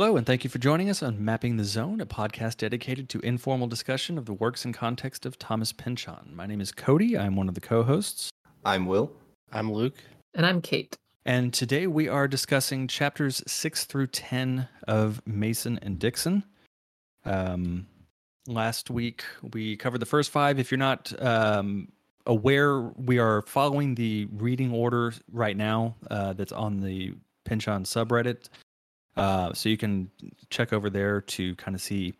Hello, and thank you for joining us on Mapping the Zone, a podcast dedicated to informal discussion of the works and context of Thomas Pynchon. My name is Cody. I'm one of the co hosts. I'm Will. I'm Luke. And I'm Kate. And today we are discussing chapters 6 through 10 of Mason and Dixon. Um, last week we covered the first five. If you're not um, aware, we are following the reading order right now uh, that's on the Pynchon subreddit. Uh, so you can check over there to kind of see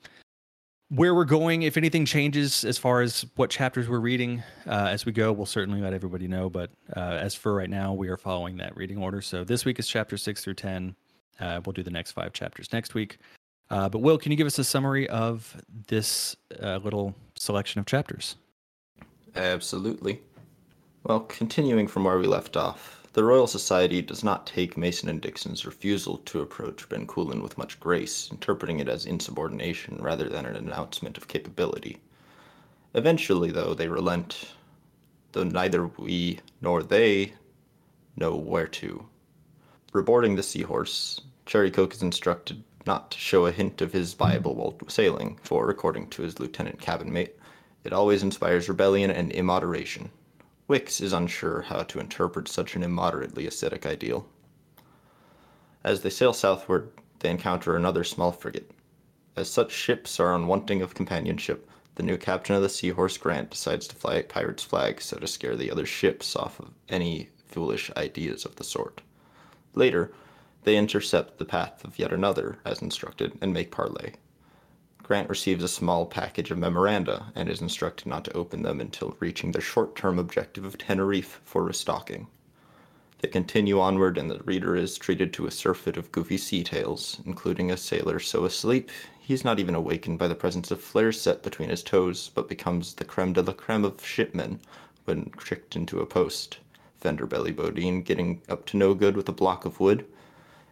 where we're going. If anything changes as far as what chapters we're reading uh, as we go, we'll certainly let everybody know. But uh, as for right now, we are following that reading order. So this week is chapter six through 10. Uh, we'll do the next five chapters next week. Uh, but Will, can you give us a summary of this little selection of chapters? Absolutely. Well, continuing from where we left off, the Royal Society does not take Mason and Dixon's refusal to approach Bencoolen with much grace, interpreting it as insubordination rather than an announcement of capability. Eventually, though, they relent, though neither we nor they know where to. Reboarding the seahorse, Cherrycoke is instructed not to show a hint of his Bible while sailing, for, according to his lieutenant cabin mate, it always inspires rebellion and immoderation. Wicks is unsure how to interpret such an immoderately ascetic ideal. As they sail southward, they encounter another small frigate. As such ships are unwanting of companionship, the new captain of the Seahorse Grant decides to fly a pirate's flag so to scare the other ships off of any foolish ideas of the sort. Later, they intercept the path of yet another, as instructed, and make parley. Grant receives a small package of memoranda and is instructed not to open them until reaching their short term objective of Tenerife for restocking. They continue onward, and the reader is treated to a surfeit of goofy sea tales, including a sailor so asleep he is not even awakened by the presence of flares set between his toes, but becomes the creme de la creme of shipmen when tricked into a post. Fender Belly Bodine getting up to no good with a block of wood,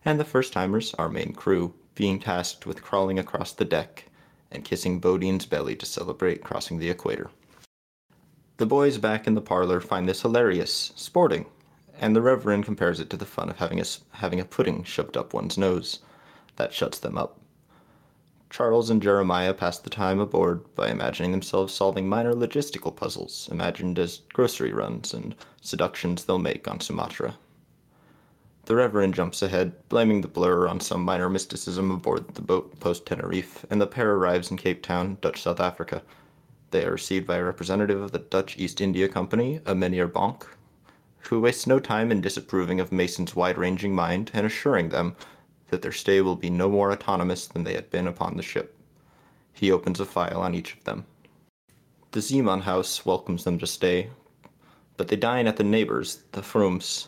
and the first timers, our main crew, being tasked with crawling across the deck and kissing Bodine's belly to celebrate crossing the equator. The boys back in the parlor find this hilarious, sporting, and the Reverend compares it to the fun of having a, having a pudding shoved up one's nose. That shuts them up. Charles and Jeremiah pass the time aboard by imagining themselves solving minor logistical puzzles, imagined as grocery runs and seductions they'll make on Sumatra. The Reverend jumps ahead, blaming the blur on some minor mysticism aboard the boat post Tenerife, and the pair arrives in Cape Town, Dutch South Africa. They are received by a representative of the Dutch East India Company, a Meneer Bonk, who wastes no time in disapproving of Mason's wide ranging mind and assuring them that their stay will be no more autonomous than they had been upon the ship. He opens a file on each of them. The Zeeman house welcomes them to stay, but they dine at the neighbors, the Vrooms,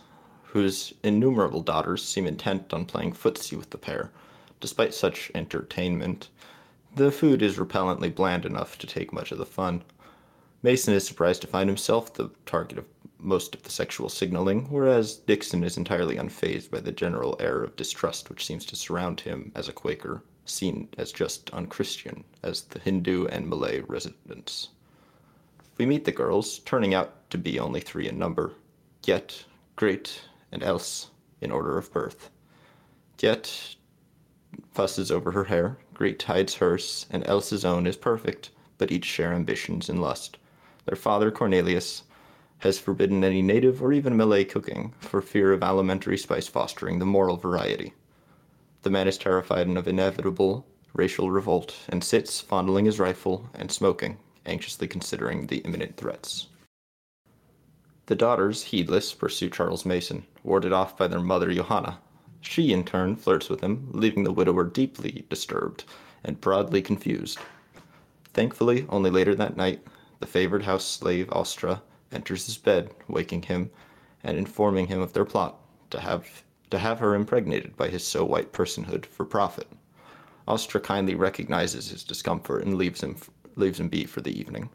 whose innumerable daughters seem intent on playing footsie with the pair. Despite such entertainment, the food is repellently bland enough to take much of the fun. Mason is surprised to find himself the target of most of the sexual signaling, whereas Dixon is entirely unfazed by the general air of distrust which seems to surround him as a Quaker, seen as just unchristian as the Hindu and Malay residents. We meet the girls, turning out to be only three in number, yet Greet and Els in order of birth. Het fusses over her hair, Greet hides hers, and Else's own is perfect, but each share ambitions and lust. Their father, Cornelius, has forbidden any native or even Malay cooking for fear of alimentary spice fostering the moral variety. The man is terrified of inevitable racial revolt and sits fondling his rifle and smoking, anxiously considering the imminent threats. The daughters, heedless, pursue Charles Mason, warded off by their mother Johanna. She, in turn, flirts with him, leaving the widower deeply disturbed and broadly confused. Thankfully, only later that night, the favored house slave Austra enters his bed, waking him and informing him of their plot to have to have her impregnated by his so white personhood for profit. Austra kindly recognizes his discomfort and leaves him leaves him be for the evening.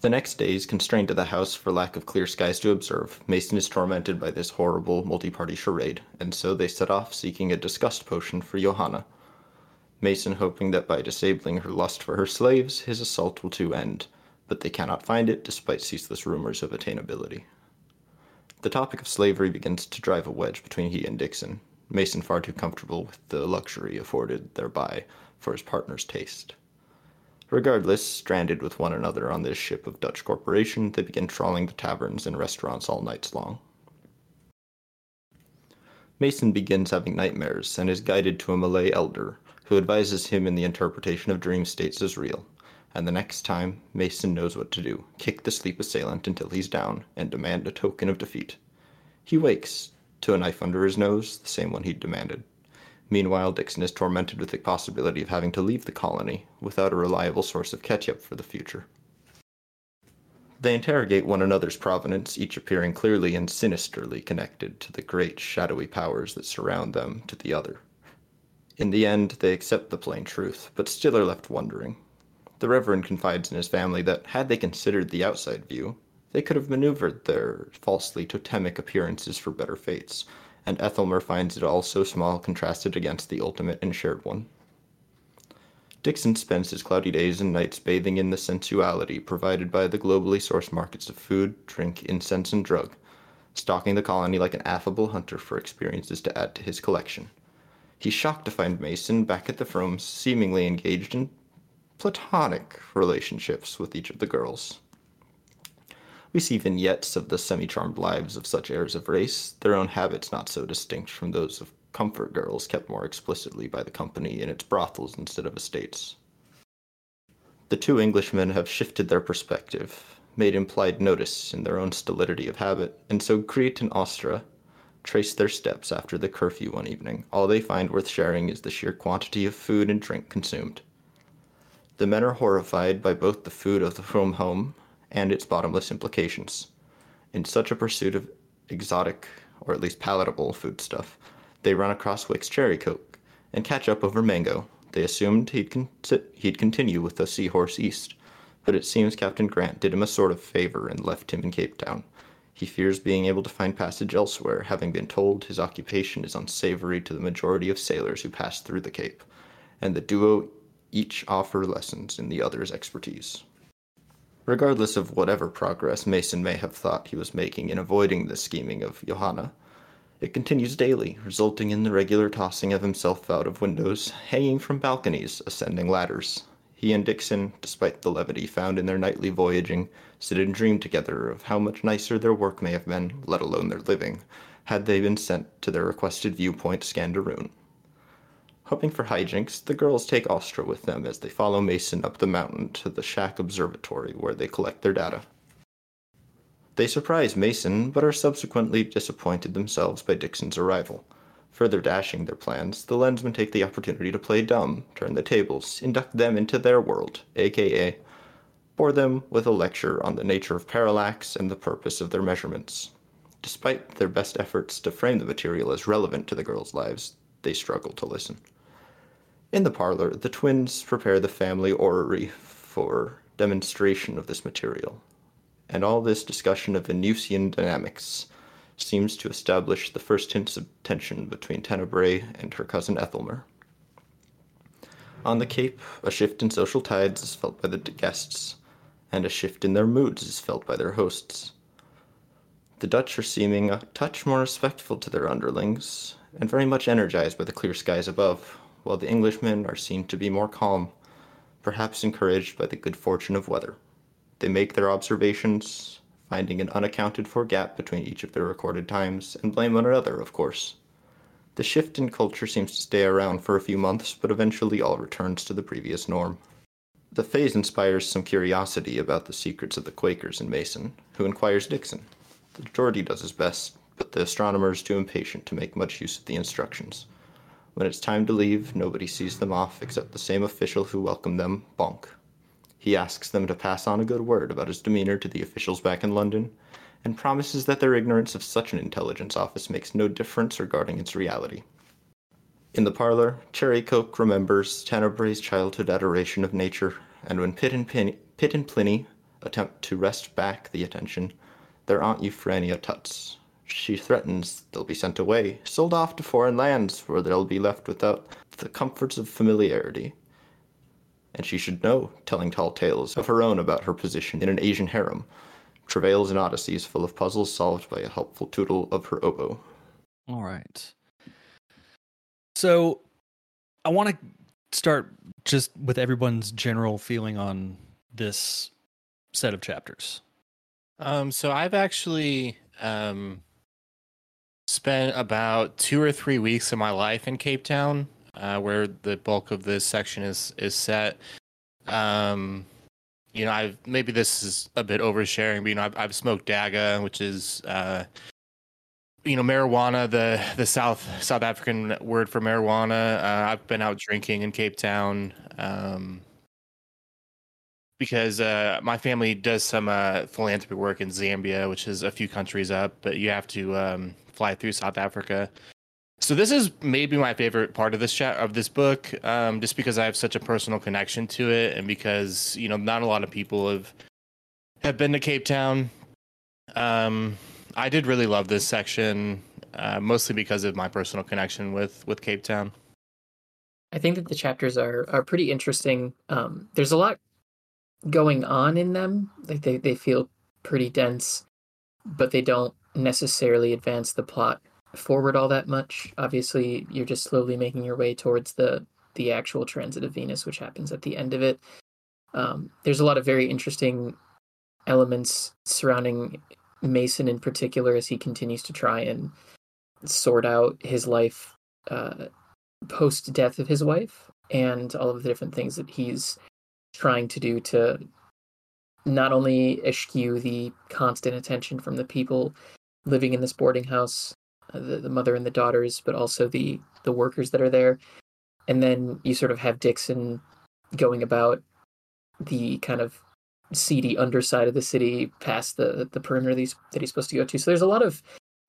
The next day is constrained to the house for lack of clear skies to observe. Mason is tormented by this horrible multi-party charade, and so they set off seeking a disgust potion for Johanna. Mason hoping that by disabling her lust for her slaves, his assault will too end, but they cannot find it despite ceaseless rumors of attainability. The topic of slavery begins to drive a wedge between he and Dixon, Mason far too comfortable with the luxury afforded thereby for his partner's taste. Regardless, stranded with one another on this ship of Dutch corporation, they begin trawling the taverns and restaurants all nights long. Mason begins having nightmares and is guided to a Malay elder who advises him in the interpretation of dream states as real. And the next time, Mason knows what to do kick the sleep assailant until he's down and demand a token of defeat. He wakes to a knife under his nose, the same one he'd demanded. Meanwhile, Dixon is tormented with the possibility of having to leave the colony without a reliable source of ketjap for the future. They interrogate one another's provenance, each appearing clearly and sinisterly connected to the great shadowy powers that surround them to the other. In the end, they accept the plain truth, but still are left wondering. The Reverend confides in his family that, had they considered the outside view, they could have maneuvered their falsely totemic appearances for better fates, and Ethelmer finds it all so small contrasted against the ultimate and shared one. Dixon spends his cloudy days and nights bathing in the sensuality provided by the globally sourced markets of food, drink, incense, and drug, stalking the colony like an affable hunter for experiences to add to his collection. He's shocked to find Mason back at the Vrooms seemingly engaged in platonic relationships with each of the girls. We see vignettes of the semi charmed lives of such heirs of race, their own habits not so distinct from those of comfort girls kept more explicitly by the company in its brothels instead of estates. The two Englishmen have shifted their perspective, made implied notice in their own stolidity of habit, and so Greet and Austra trace their steps after the curfew one evening. All they find worth sharing is the sheer quantity of food and drink consumed. The men are horrified by both the food of the home home and its bottomless implications. In such a pursuit of exotic, or at least palatable, foodstuff, they run across Wick's Cherrycoke and catch up over Mango. They assumed he'd, con- he'd continue with the Seahorse East, but it seems Captain Grant did him a sort of favor and left him in Cape Town. He fears being able to find passage elsewhere, having been told his occupation is unsavory to the majority of sailors who pass through the Cape, and the duo each offer lessons in the other's expertise. Regardless of whatever progress Mason may have thought he was making in avoiding the scheming of Johanna, it continues daily, resulting in the regular tossing of himself out of windows, hanging from balconies, ascending ladders. He and Dixon, despite the levity found in their nightly voyaging, sit and dream together of how much nicer their work may have been, let alone their living, had they been sent to their requested viewpoint, Scandaroon. Hoping for hijinks, the girls take Austra with them as they follow Mason up the mountain to the shack observatory where they collect their data. They surprise Mason, but are subsequently disappointed themselves by Dixon's arrival. Further dashing their plans, the lensmen take the opportunity to play dumb, turn the tables, induct them into their world, aka bore them with a lecture on the nature of parallax and the purpose of their measurements. Despite their best efforts to frame the material as relevant to the girls' lives, they struggle to listen. In the parlor, the twins prepare the family orrery for demonstration of this material, and all this discussion of Venusian dynamics seems to establish the first hints of tension between Tenebrae and her cousin Ethelmer. On the Cape, a shift in social tides is felt by the guests, and a shift in their moods is felt by their hosts. The Dutch are seeming a touch more respectful to their underlings, and very much energized by the clear skies above while the Englishmen are seen to be more calm, perhaps encouraged by the good fortune of weather. They make their observations, finding an unaccounted for gap between each of their recorded times, and blame one another, of course. The shift in culture seems to stay around for a few months, but eventually all returns to the previous norm. The phase inspires some curiosity about the secrets of the Quakers and Mason, who inquires Dixon. The Geordie does his best, but the astronomer is too impatient to make much use of the instructions. When it's time to leave, nobody sees them off except the same official who welcomed them, Bonk. He asks them to pass on a good word about his demeanor to the officials back in London, and promises that their ignorance of such an intelligence office makes no difference regarding its reality. In the parlor, Cherrycoke remembers Tenebrae's childhood adoration of nature, and when Pitt and, Pin- Pitt and Pliny attempt to wrest back the attention, their Aunt Euphrenia tuts, she threatens they'll be sent away, sold off to foreign lands, where they'll be left without the comforts of familiarity. And she should know, telling tall tales of her own about her position in an Asian harem, travails and odysseys full of puzzles solved by a helpful tootle of her oboe. All right. So I want to start just with everyone's general feeling on this set of chapters. Um, so I've actually um, spent about two or three weeks of my life in Cape Town, uh, where the bulk of this section is is set. Um, you know, I've maybe this is a bit oversharing, but you know, I've, I've smoked dagga, which is uh, you know marijuana, the the South South African word for marijuana. Uh, I've been out drinking in Cape Town. Um, because uh, my family does some uh, philanthropy work in Zambia, which is a few countries up, but you have to um, fly through South Africa. So this is maybe my favorite part of this chat of this book, um, just because I have such a personal connection to it, and because you know not a lot of people have have been to Cape Town. Um, I did really love this section, uh, mostly because of my personal connection with with Cape Town. I think that the chapters are are pretty interesting. Um, there's a lot going on in them. Like they, they feel pretty dense, but they don't necessarily advance the plot forward all that much. Obviously, you're just slowly making your way towards the the actual transit of Venus, which happens at the end of it. Um, there's a lot of very interesting elements surrounding Mason in particular as he continues to try and sort out his life uh, post death of his wife and all of the different things that he's trying to do to not only eschew the constant attention from the people living in this boarding house, uh, the, the mother and the daughters, but also the the workers that are there. And then you sort of have Dixon going about the kind of seedy underside of the city past the the perimeter that he's, that he's supposed to go to. So there's a lot of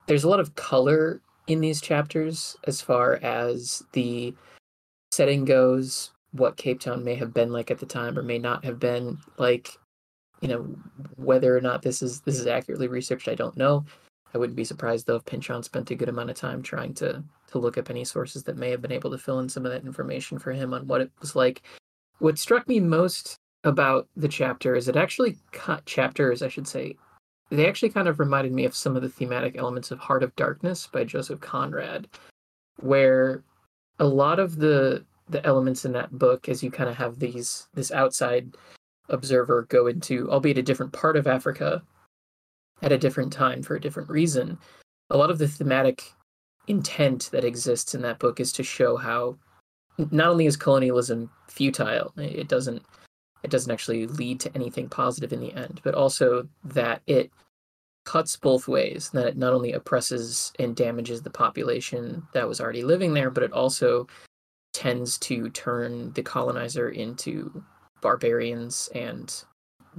there's a lot of color in these chapters as far as the setting goes, what Cape Town may have been like at the time or may not have been like you know whether or not this is this is accurately researched I don't know. I wouldn't be surprised though if Pynchon spent a good amount of time trying to to look up any sources that may have been able to fill in some of that information for him on what it was like. What struck me most about the chapter is it actually cut chapters I should say they actually kind of reminded me of some of the thematic elements of Heart of Darkness by Joseph Conrad where a lot of the the elements in that book as you kind of have these this outside observer go into albeit a different part of Africa at a different time for a different reason. A lot of the thematic intent that exists in that book is to show how not only is colonialism futile, it doesn't it doesn't actually lead to anything positive in the end, but also that it cuts both ways, that it not only oppresses and damages the population that was already living there, but it also tends to turn the colonizer into barbarians and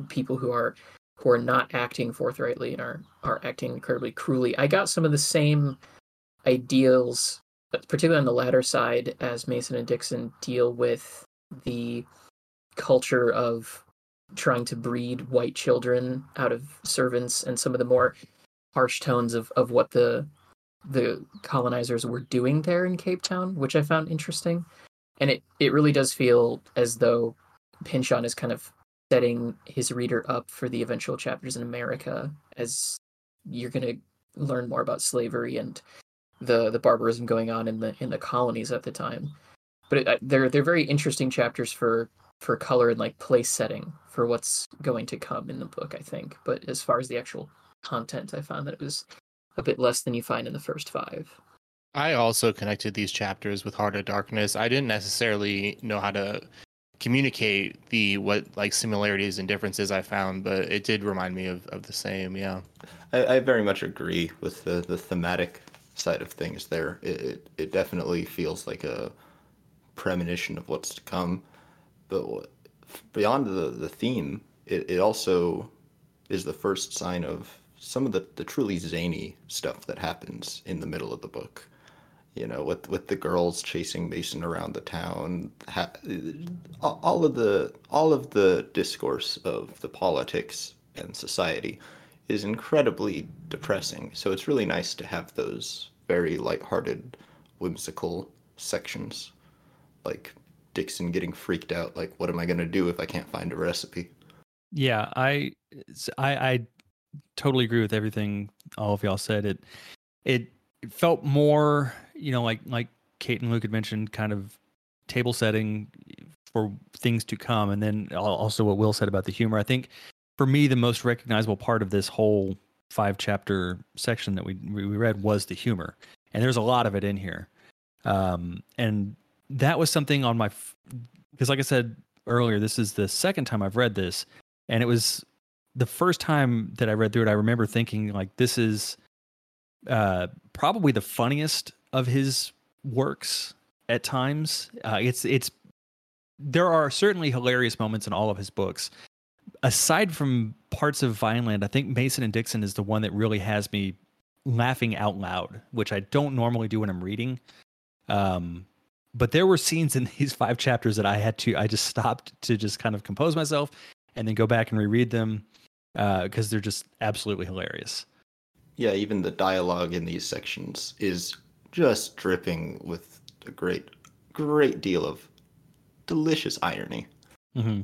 people who are who are not acting forthrightly and are are acting incredibly cruelly. I got some of the same ideals, uh, particularly on the latter side, as Mason and Dixon deal with the culture of trying to breed white children out of servants and some of the more harsh tones of, of what the the colonizers were doing there in Cape Town, which I found interesting. And it, it really does feel as though Pynchon is kind of setting his reader up for the eventual chapters in America as you're going to learn more about slavery and the the barbarism going on in the in the colonies at the time. But it, they're they're very interesting chapters for for color and like place setting for what's going to come in the book, I think. But as far as the actual content, I found that it was a bit less than you find in the first five. I also connected these chapters with Heart of Darkness. I didn't necessarily know how to communicate the what like similarities and differences I found, but it did remind me of, of the same. Yeah, I, I very much agree with the the thematic side of things. There, it, it, it definitely feels like a premonition of what's to come. But beyond the the theme, it, it also is the first sign of some of the, the truly zany stuff that happens in the middle of the book. You know, with with the girls chasing Mason around the town, ha- uh, all of the all of the discourse of the politics and society is incredibly depressing. So it's really nice to have those very lighthearted, whimsical sections, like Dixon getting freaked out, like, "What am I gonna do if I can't find a recipe?" Yeah, I, I, I totally agree with everything all of y'all said. It it, felt more, you know, like like Kate and Luke had mentioned, kind of table setting for things to come, and then also what Will said about the humor. I think for me, the most recognizable part of this whole five chapter section that we we read was the humor, and there's a lot of it in here. Um, and that was something on my because, like I said earlier, this is the second time I've read this, and it was the first time that I read through it. I remember thinking like this is uh, probably the funniest of his works at times. Uh, it's it's there are certainly hilarious moments in all of his books. Aside from parts of Vineland, I think Mason and Dixon is the one that really has me laughing out loud, which I don't normally do when I'm reading. Um, but there were scenes in these five chapters that I had to I just stopped to just kind of compose myself and then go back and reread them because uh, they're just absolutely hilarious. Yeah, even the dialogue in these sections is just dripping with a great, great deal of delicious irony. Mm-hmm.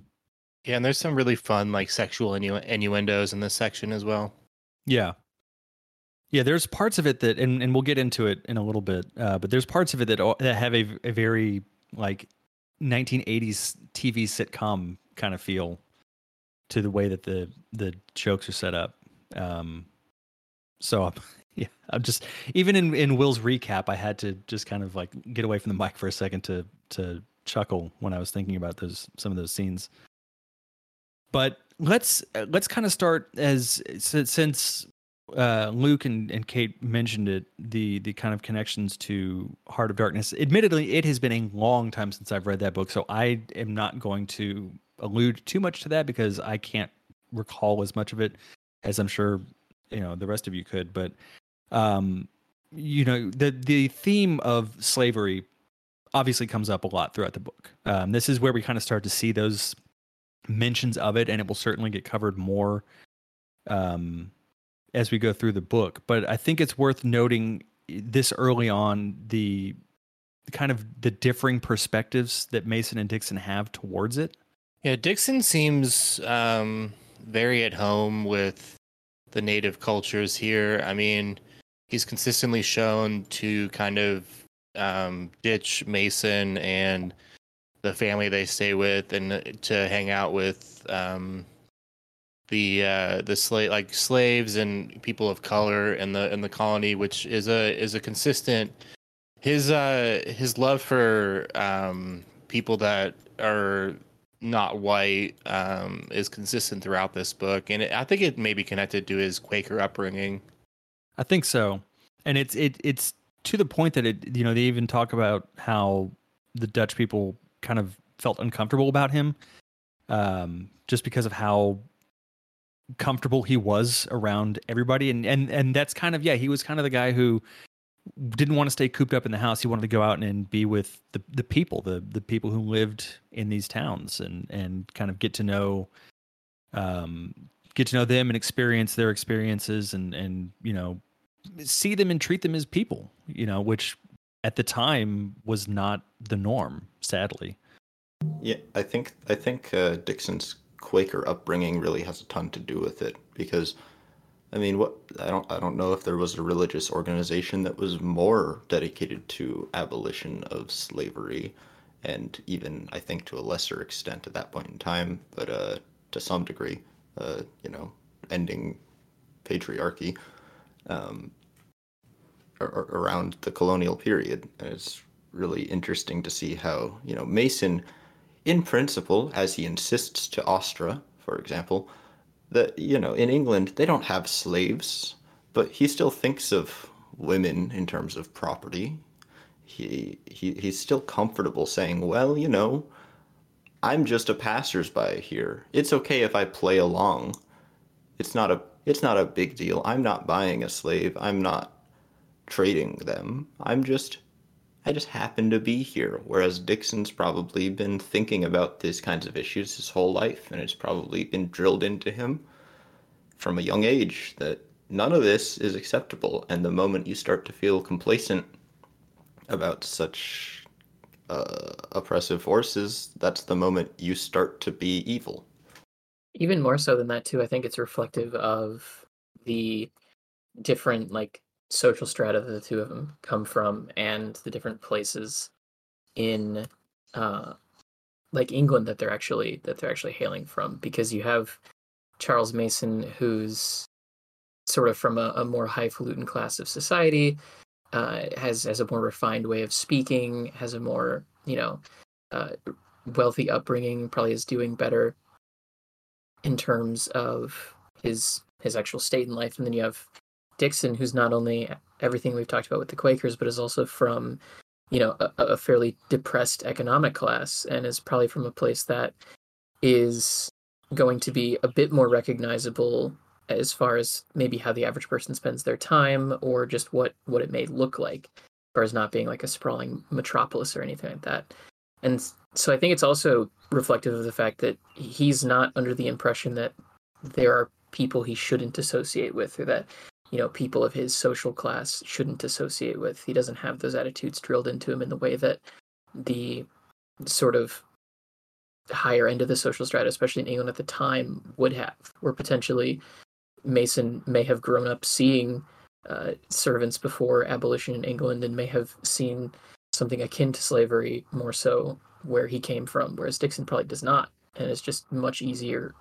Yeah, and there's some really fun like sexual innu- innuendos in this section as well. Yeah, yeah. There's parts of it that, and, and we'll get into it in a little bit, uh, but there's parts of it that that have a, a very like 1980s TV sitcom kind of feel to the way that the the jokes are set up. Um, so I'm, yeah, I'm just even in in Will's recap, I had to just kind of like get away from the mic for a second to to chuckle when I was thinking about those some of those scenes. But let's let's kind of start as since uh, Luke and, and Kate mentioned it, the the kind of connections to Heart of Darkness. Admittedly, it has been a long time since I've read that book, so I am not going to allude too much to that because I can't recall as much of it as I'm sure you know the rest of you could. But um, you know the the theme of slavery obviously comes up a lot throughout the book. Um, this is where we kind of start to see those mentions of it, and it will certainly get covered more um, as we go through the book. But I think it's worth noting this early on the kind of the differing perspectives that Mason and Dixon have towards it. Yeah, Dixon seems um, very at home with the native cultures here. I mean, he's consistently shown to kind of um, ditch Mason and the family they stay with, and to hang out with um, the uh, the slave like slaves and people of color in the in the colony, which is a is a consistent his uh his love for um people that are not white um, is consistent throughout this book, and it, I think it may be connected to his Quaker upbringing. I think so, and it's it it's to the point that it you know they even talk about how the Dutch people kind of felt uncomfortable about him, um, just because of how comfortable he was around everybody, and and and that's kind of yeah he was kind of the guy who didn't want to stay cooped up in the house. He wanted to go out and be with the, the people, the the people who lived in these towns, and and kind of get to know, um, get to know them and experience their experiences, and and you know, see them and treat them as people. You know, which at the time was not the norm, sadly. Yeah, I think I think uh, Dixon's Quaker upbringing really has a ton to do with it because I mean, what I don't I don't know if there was a religious organization that was more dedicated to abolition of slavery, and even I think to a lesser extent at that point in time, but uh, to some degree, uh, you know, ending patriarchy um, around the colonial period. And it's really interesting to see how you know Mason, in principle, as he insists to Austra, for example that you know in England they don't have slaves, but he still thinks of women in terms of property. He he he's still comfortable saying, well, you know, I'm just a passersby here. It's okay if I play along. It's not a it's not a big deal. I'm not buying a slave. I'm not trading them. I'm just I just happen to be here. Whereas Dixon's probably been thinking about these kinds of issues his whole life, and it's probably been drilled into him from a young age that none of this is acceptable. And the moment you start to feel complacent about such uh, oppressive forces, that's the moment you start to be evil. Even more so than that, too, I think it's reflective of the different like social strata that the two of them come from and the different places in uh like England that they're actually that they're actually hailing from. Because you have Charles Mason who's sort of from a, a more highfalutin class of society uh, has has a more refined way of speaking has a more you know uh, wealthy upbringing probably is doing better in terms of his his actual state in life. And then you have Dixon who's not only everything we've talked about with the Quakers but is also from you know a, a fairly depressed economic class and is probably from a place that is going to be a bit more recognizable as far as maybe how the average person spends their time or just what what it may look like as far as not being like a sprawling metropolis or anything like that. And so i think it's also reflective of the fact that he's not under the impression that there are people he shouldn't associate with or that you know people of his social class shouldn't associate with. He doesn't have those attitudes drilled into him in the way that the sort of higher end of the social strata especially in england at the time would have where potentially mason may have grown up seeing uh, servants before abolition in england and may have seen something akin to slavery more so where he came from whereas dixon probably does not. And it's just much easier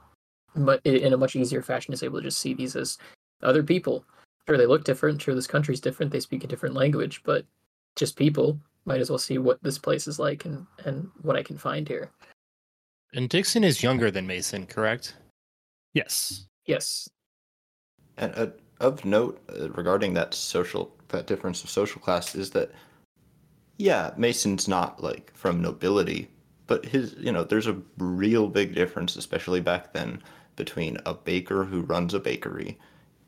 but in a much easier fashion is able to just see these as other people sure they look different. Sure this country's different. They speak a different language but just people. Might as well see what this place is like and and what i can find here. And Dixon is younger than Mason, correct? Yes. yes. And uh, of note uh, regarding that social that difference of social class is that yeah, Mason's not like from nobility, but his you know there's a real big difference, especially back then, between a baker who runs a bakery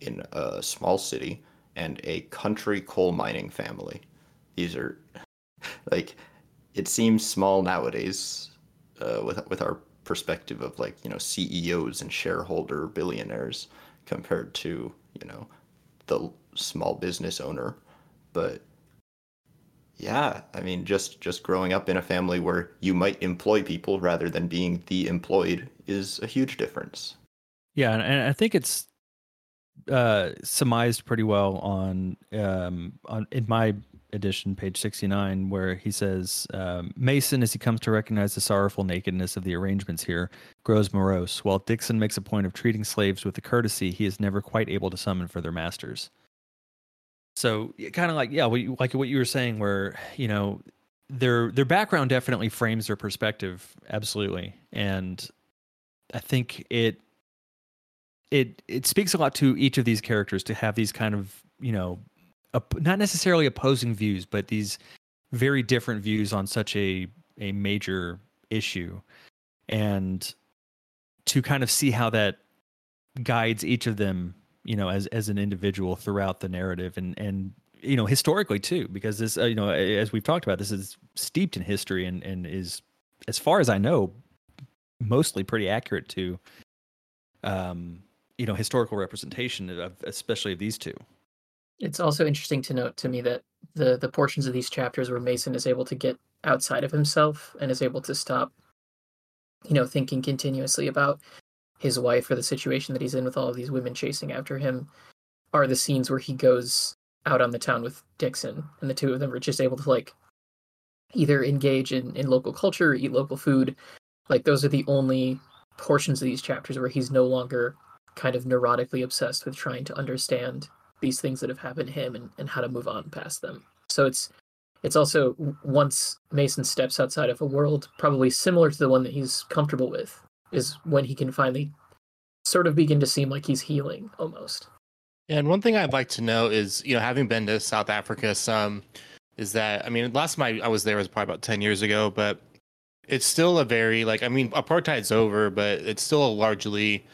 in a small city and a country coal mining family. These are like it seems small nowadays uh, with with our perspective of like you know CEOs and shareholder billionaires compared to you know the small business owner but yeah i mean just just growing up in a family where you might employ people rather than being the employed is a huge difference Yeah, and, and I think it's uh, surmised pretty well on um, on in my edition, page sixty nine, where he says um, Mason, as he comes to recognize the sorrowful nakedness of the arrangements here, grows morose, while Dixon makes a point of treating slaves with the courtesy he is never quite able to summon for their masters. So, kind of like yeah, what you, like what you were saying, where you know their their background definitely frames their perspective, absolutely, and I think it it it speaks a lot to each of these characters to have these kind of you know op- not necessarily opposing views but these very different views on such a a major issue. And to kind of see how that guides each of them you know as as an individual throughout the narrative and and you know historically too because this uh, you know as we've talked about this is steeped in history and and is as far as i know mostly pretty accurate to um you know historical representation of especially of these two It's also interesting to note to me that the the portions of these chapters where Mason is able to get outside of himself and is able to stop, you know, thinking continuously about his wife or the situation that he's in with all of these women chasing after him, are the scenes where he goes out on the town with Dixon, and the two of them are just able to like either engage in in local culture, or eat local food. Like those are the only portions of these chapters where he's no longer kind of neurotically obsessed with trying to understand these things that have happened to him and, and how to move on past them. So it's it's also once Mason steps outside of a world probably similar to the one that he's comfortable with is when he can finally sort of begin to seem like he's healing almost. And one thing I'd like to know is, you know, having been to South Africa some, is that I mean, last time I, I was there was probably about ten years ago, but it's still a very like I mean, apartheid's over, but it's still a largely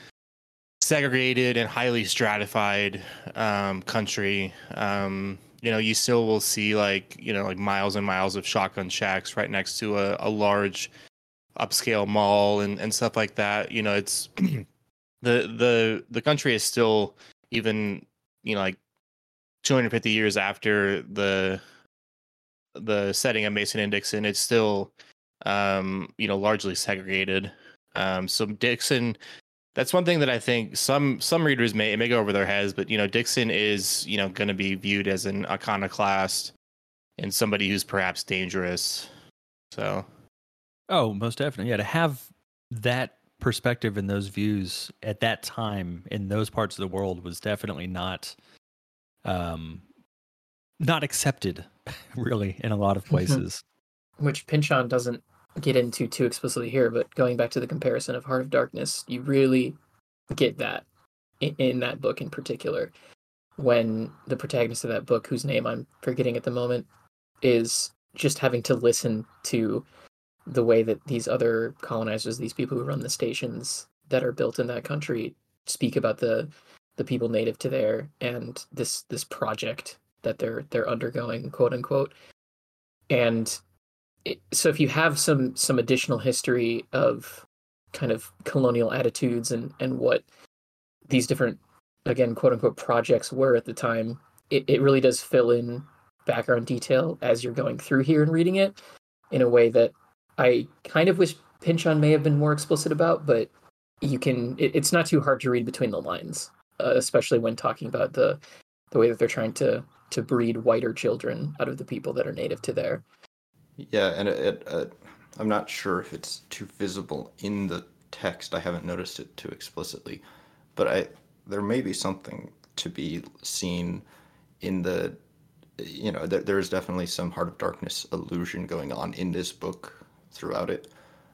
segregated and highly stratified um, country. Um, you know, you still will see like you know like miles and miles of shotgun shacks right next to a, a large upscale mall and, and stuff like that. You know, it's the the the country is still even you know like 250 years after the the setting of Mason and Dixon, it's still um, you know largely segregated. Um, so Dixon that's one thing that I think some some readers may it may go over their heads, but you know, Dixon is you know going to be viewed as an iconoclast and somebody who's perhaps dangerous. So, oh, most definitely, yeah. To have that perspective and those views at that time in those parts of the world was definitely not, um, not accepted, really, in a lot of Mm-hmm. places. which Pynchon doesn't get into too explicitly here, but going back to the comparison of Heart of Darkness, you really get that in, in that book in particular. When the protagonist of that book, whose name I'm forgetting at the moment, is just having to listen to the way that these other colonizers, these people who run the stations that are built in that country, speak about the the people native to there and this this project that they're they're undergoing, quote unquote. And so if you have some some additional history of kind of colonial attitudes and and what these different again quote unquote projects were at the time it, it really does fill in background detail as you're going through here and reading it in a way that i kind of wish pynchon may have been more explicit about but you can it, it's not too hard to read between the lines uh, especially when talking about the the way that they're trying to to breed whiter children out of the people that are native to there Yeah, and it, it, uh, I'm not sure if it's too visible in the text. I haven't noticed it too explicitly, but I there may be something to be seen in the, you know, there, there is definitely some Heart of Darkness illusion going on in this book throughout it,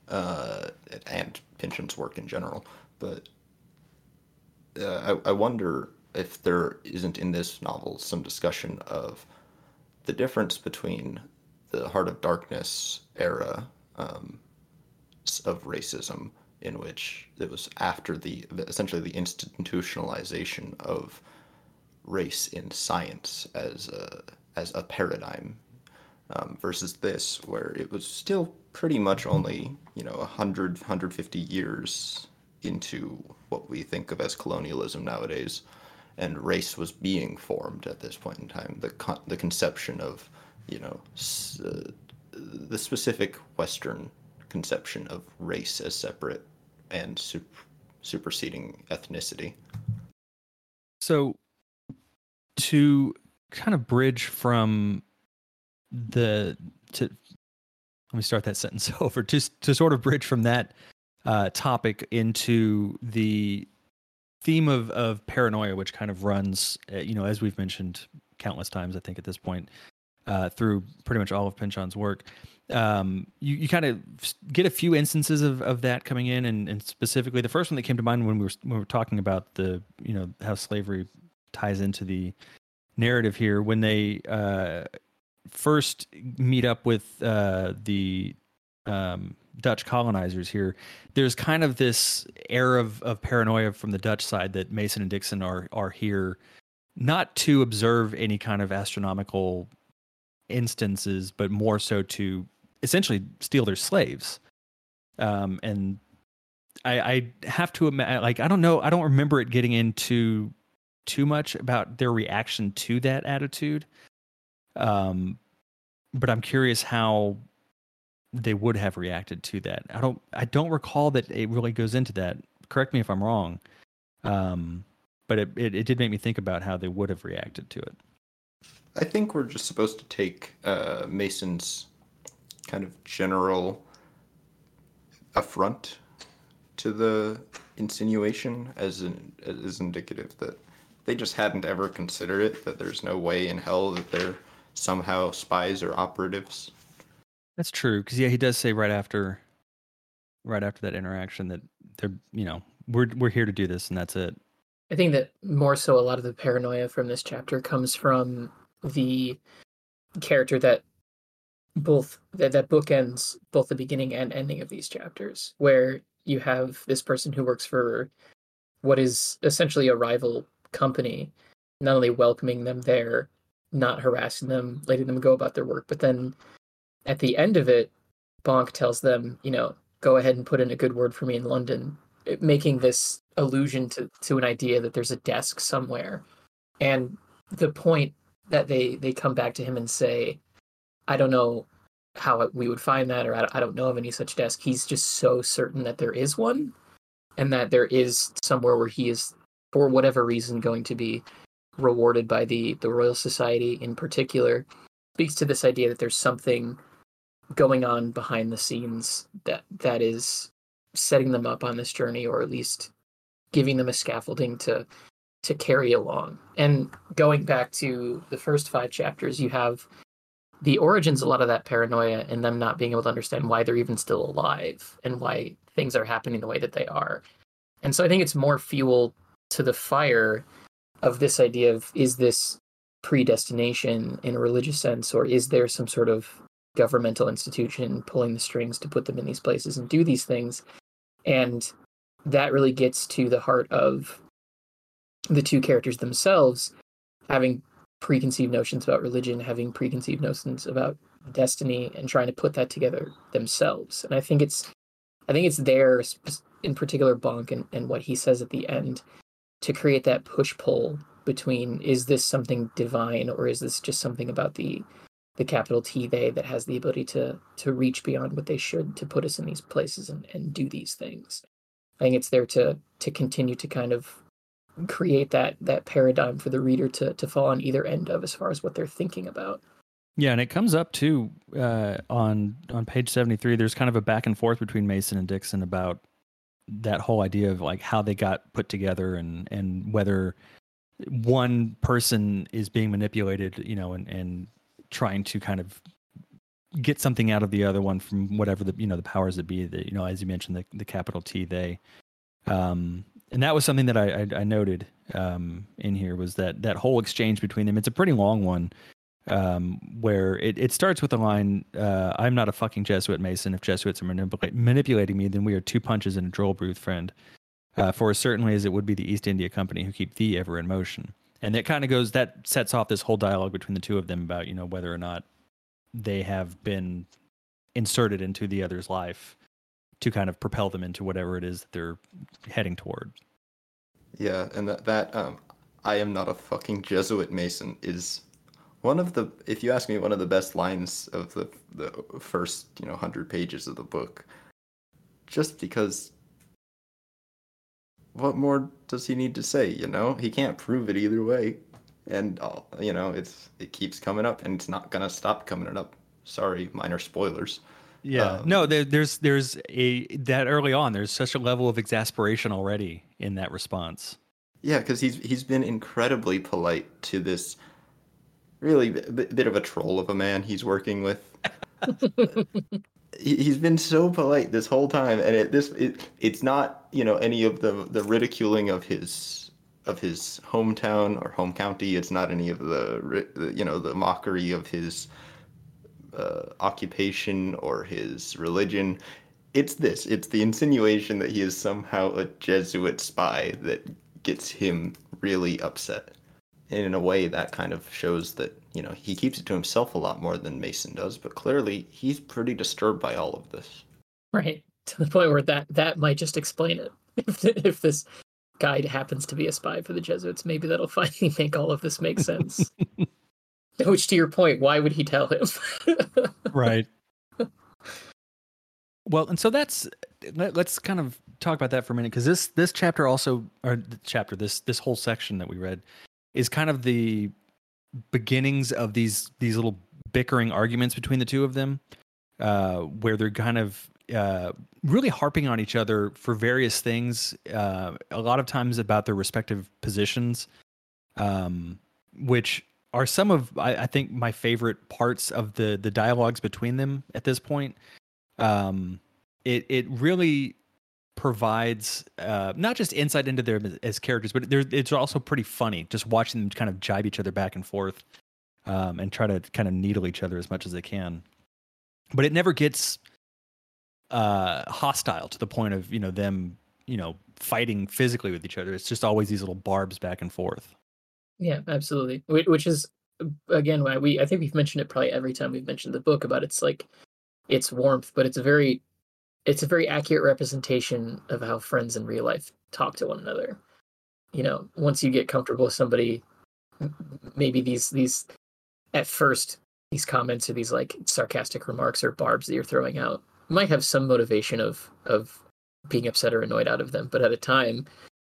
uh, and Pynchon's work in general. But uh, I, I wonder if there isn't in this novel some discussion of the difference between the Heart of Darkness era um, of racism, in which it was after the essentially the institutionalization of race in science as a as a paradigm, um, versus this, where it was still pretty much only you know 100 150 years into what we think of as colonialism nowadays and race was being formed at this point in time. The con- the conception of you know uh, the specific western conception of race as separate and sup- superseding ethnicity. So, to kind of bridge from the to let me start that sentence over just to sort of bridge from that uh, topic into the theme of of paranoia, which kind of runs, uh, you know, as we've mentioned countless times, I think at this point, uh, through pretty much all of Pynchon's work. Um, you, you kind of get a few instances of, of that coming in, and, and specifically the first one that came to mind when we were when we were talking about the you know how slavery ties into the narrative here when they uh, first meet up with uh, the um, Dutch colonizers here. There's kind of this air of, of paranoia from the Dutch side that Mason and Dixon are are here not to observe any kind of astronomical instances, but more so to essentially steal their slaves. Um, and I, I have to ima- like I don't know I don't remember it getting into too much about their reaction to that attitude. Um, but I'm curious how they would have reacted to that. I don't I don't recall that it really goes into that. Correct me if I'm wrong. Um, but it, it, it did make me think about how they would have reacted to it. I think we're just supposed to take uh, Mason's kind of general affront to the insinuation as an, as indicative that they just hadn't ever considered it. That there's no way in hell that they're somehow spies or operatives. That's true because yeah, he does say right after, right after that interaction that they're you know we're we're here to do this and that's it. I think that more so a lot of the paranoia from this chapter comes from the character that both that, that bookends both the beginning and ending of these chapters, where you have this person who works for what is essentially a rival company, not only welcoming them there, not harassing them, letting them go about their work, but then at the end of it, Bonk tells them, you know, go ahead and put in a good word for me in London, it- making this allusion to, to an idea that there's a desk somewhere. And the point that they, they come back to him and say, I don't know how we would find that, or I don't, know of any such desk. He's just so certain that there is one and that there is somewhere where he is, for whatever reason, going to be rewarded by the the Royal Society in particular, speaks to this idea that there's something going on behind the scenes that that is setting them up on this journey, or at least giving them a scaffolding to to carry along. And going back to the first five chapters, you have the origins a lot of that paranoia and them not being able to understand why they're even still alive and why things are happening the way that they are. And so I think it's more fuel to the fire of this idea of is this predestination in a religious sense or is there some sort of governmental institution pulling the strings to put them in these places and do these things and that really gets to the heart of the two characters themselves having preconceived notions about religion, having preconceived notions about destiny, and trying to put that together themselves. And I think it's, I think it's there in particular, Bonk and, and what he says at the end to create that push pull between is this something divine or is this just something about the the capital T they that has the ability to to reach beyond what they should to put us in these places and, and do these things. I think it's there to to continue to kind of create that that paradigm for the reader to to fall on either end of as far as what they're thinking about. Yeah, and it comes up too uh, on on page seventy three. There's kind of a back and forth between Mason and Dixon about that whole idea of like how they got put together and and whether one person is being manipulated, you know, and and trying to kind of get something out of the other one from whatever the you know the powers that be that you know as you mentioned the the capital T they um and that was something that I, I, I noted um, in here was that that whole exchange between them. It's a pretty long one, um, where it, it starts with the line, uh, "I'm not a fucking Jesuit Mason. If Jesuits are manipula- manipulating me, then we are two punches and a droll breath friend. Uh, for as certainly as it would be the East India Company who keep thee ever in motion." And that kind of goes that sets off this whole dialogue between the two of them about you know whether or not they have been inserted into the other's life to kind of propel them into whatever it is that they're heading toward. Yeah, and that that um, I am not a fucking Jesuit Mason is one of the if you ask me one of the best lines of the the first you know hundred pages of the book. Just because. What more does he need to say? You know, he can't prove it either way, and uh, you know it's it keeps coming up, and it's not gonna stop coming up. Sorry, minor spoilers. Yeah. Um, no, there, there's there's a that early on there's such a level of exasperation already in that response. Yeah, because he's he's been incredibly polite to this really b- bit of a troll of a man he's working with. he, has been so polite this whole time, and it, this it, it's not you know any of the the ridiculing of his of his hometown or home county. It's not any of the you know the mockery of his uh, occupation or his religion. It's this. It's the insinuation that he is somehow a Jesuit spy that gets him really upset. And in a way, that kind of shows that, you know, he keeps it to himself a lot more than Mason does, but clearly he's pretty disturbed by all of this. Right. To the point where that, that might just explain it. If, if this guy happens to be a spy for the Jesuits, maybe that'll finally make all of this make sense. Which, to your point, why would he tell him? right. Well, and so that's let, us kind of talk about that for a minute because this this chapter also or the chapter this this whole section that we read is kind of the beginnings of these these little bickering arguments between the two of them, uh, where they're kind of uh, really harping on each other for various things. Uh, a lot of times about their respective positions, um, which are some of I, I, think my favorite parts of the the dialogues between them at this point. Um, it it really provides uh, not just insight into them as characters, but it's also pretty funny just watching them kind of jibe each other back and forth um, and try to kind of needle each other as much as they can. But it never gets uh, hostile to the point of you know them you know fighting physically with each other. It's just always these little barbs back and forth. Yeah, absolutely. Which is uh, again why we I think we've mentioned it probably every time we've mentioned the book about it's like its warmth, but it's a very it's a very accurate representation of how friends in real life talk to one another. You know, once you get comfortable with somebody, maybe these these at first these comments or these like sarcastic remarks or barbs that you're throwing out might have some motivation of of being upset or annoyed out of them. But at a time,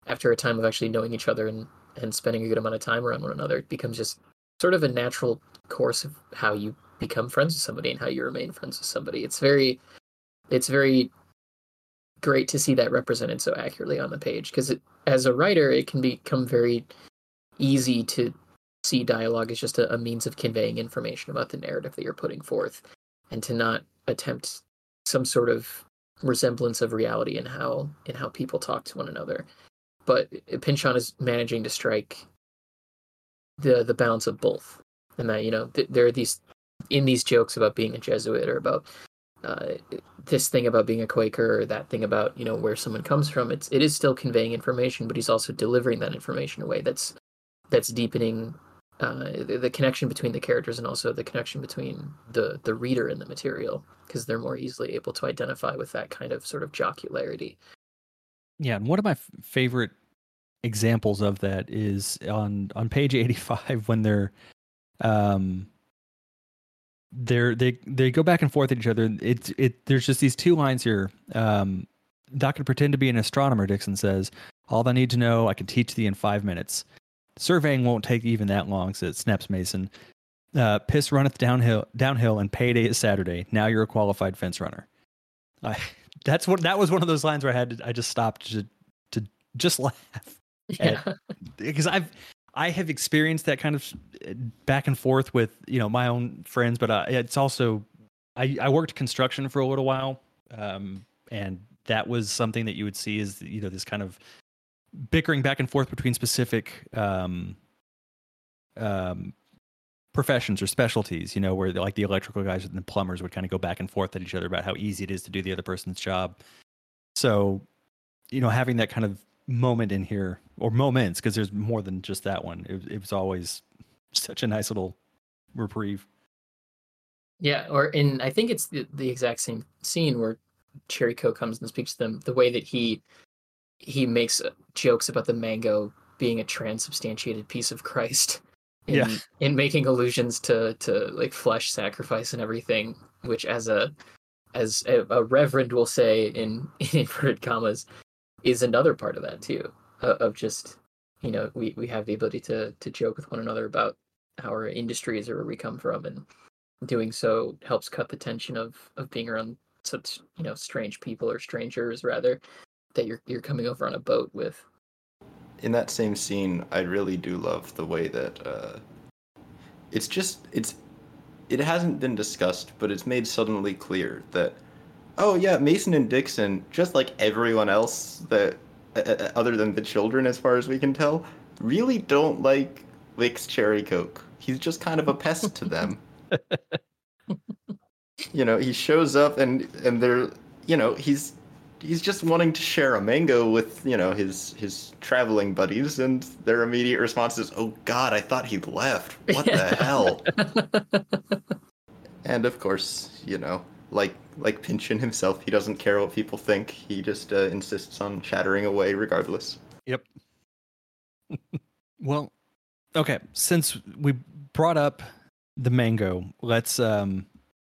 after a time of actually knowing each other and and spending a good amount of time around one another, it becomes just sort of a natural course of how you become friends with somebody and how you remain friends with somebody. It's very, it's very great to see that represented so accurately on the page because as a writer, it can become very easy to see dialogue as just a, a means of conveying information about the narrative that you're putting forth and to not attempt some sort of resemblance of reality in how in how people talk to one another. But Pynchon is managing to strike the the balance of both, and that you know th- there are these in these jokes about being a Jesuit or about uh, this thing about being a Quaker or that thing about you know where someone comes from. It's it is still conveying information, but he's also delivering that information in a way that's that's deepening uh, the, the connection between the characters and also the connection between the the reader and the material because they're more easily able to identify with that kind of sort of jocularity. Yeah, and one of my f- favorite examples of that is on on page 85 when they're um they're they they go back and forth at each other. It it there's just these two lines here. Um to pretend to be an astronomer dixon says. All i need to know i can teach thee in five minutes. Surveying won't take even that long says snaps mason. Uh, piss runneth downhill downhill and payday is saturday. Now you're a qualified fence runner. I, that's what that was one of those lines where i had to, i just stopped to to just laugh. Yeah, because I've I have experienced that kind of uh, back and forth with you know my own friends, but uh, it's also I, I worked construction for a little while, um, and that was something that you would see is you know this kind of bickering back and forth between specific um, um, professions or specialties. You know, where like the electrical guys and the plumbers would kind of go back and forth at each other about how easy it is to do the other person's job. So, you know, having that kind of moment in here or moments because there's more than just that one it, it was always such a nice little reprieve yeah. Or in I think it's the, the exact same scene where Cherrycoke comes and speaks to them. The way that he he makes jokes about the mango being a transubstantiated piece of Christ. In, Yeah. in making allusions to to like flesh sacrifice and everything, which as a as a, a reverend will say in, in inverted commas, is another part of that too. Of, of just you know we we have the ability to to joke with one another about our industries or where we come from, and doing so helps cut the tension of of being around such you know strange people or strangers rather that you're you're coming over on a boat with. In that same scene, I really do love the way that uh, it's just it's it hasn't been discussed, but it's made suddenly clear that oh yeah, Mason and Dixon, just like everyone else that uh, uh, other than the children, as far as we can tell, really don't like Wicks Cherrycoke. He's just kind of a pest to them. you know, he shows up and and they're you know he's he's just wanting to share a mango with you know his his traveling buddies and their immediate response is oh god i thought he left. What the hell? And of course you know like like Pynchon himself he doesn't care what people think. He just uh, insists on chattering away regardless. Yep. Well okay since we brought up the mango let's um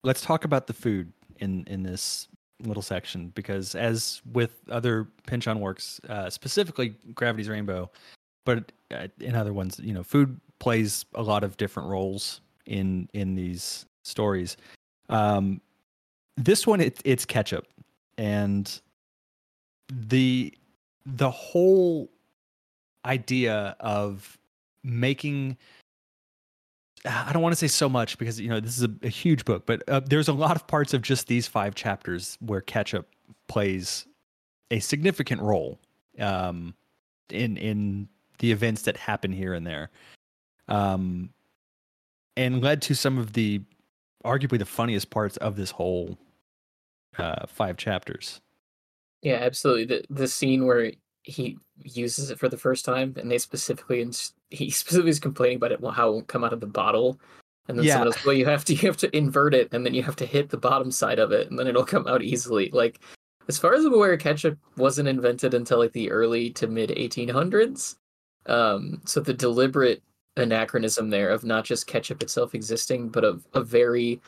let's talk about the food in in this little section because as with other Pynchon works uh, specifically gravity's rainbow but uh, in other ones you know food plays a lot of different roles in in these stories. Um this one it, it's ketjap and the the whole idea of making I don't want to say so much because you know this is a, a huge book, but uh, there's a lot of parts of just these five chapters where ketjap plays a significant role um, in in the events that happen here and there, um, and led to some of the arguably the funniest parts of this whole uh, five chapters. Yeah, absolutely. The the scene where he uses it for the first time, and they specifically ins- he specifically is complaining about it how it won't come out of the bottle, and then Yeah. someone else, well, you have to you have to invert it, and then you have to hit the bottom side of it, and then it'll come out easily. Like, as far as I'm aware, ketchup wasn't invented until like the early to mid 1800s. Um, so the deliberate anachronism there of not just ketchup itself existing, but of a very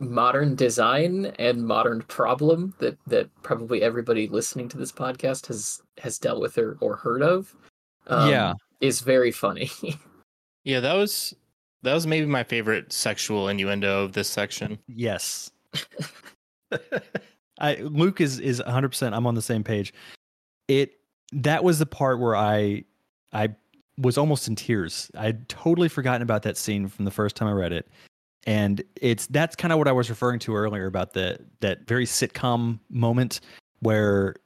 modern design and modern problem that that probably everybody listening to this podcast has has dealt with or, or heard of. Um, Yeah. is very funny. Yeah, that was that was maybe my favorite sexual innuendo of this section. Yes. I Luke is is 100% I'm on the same page. It that was the part where I I was almost in tears. I'd totally forgotten about that scene from the first time I read it. And it's that's kind of what I was referring to earlier about the that very sitcom moment where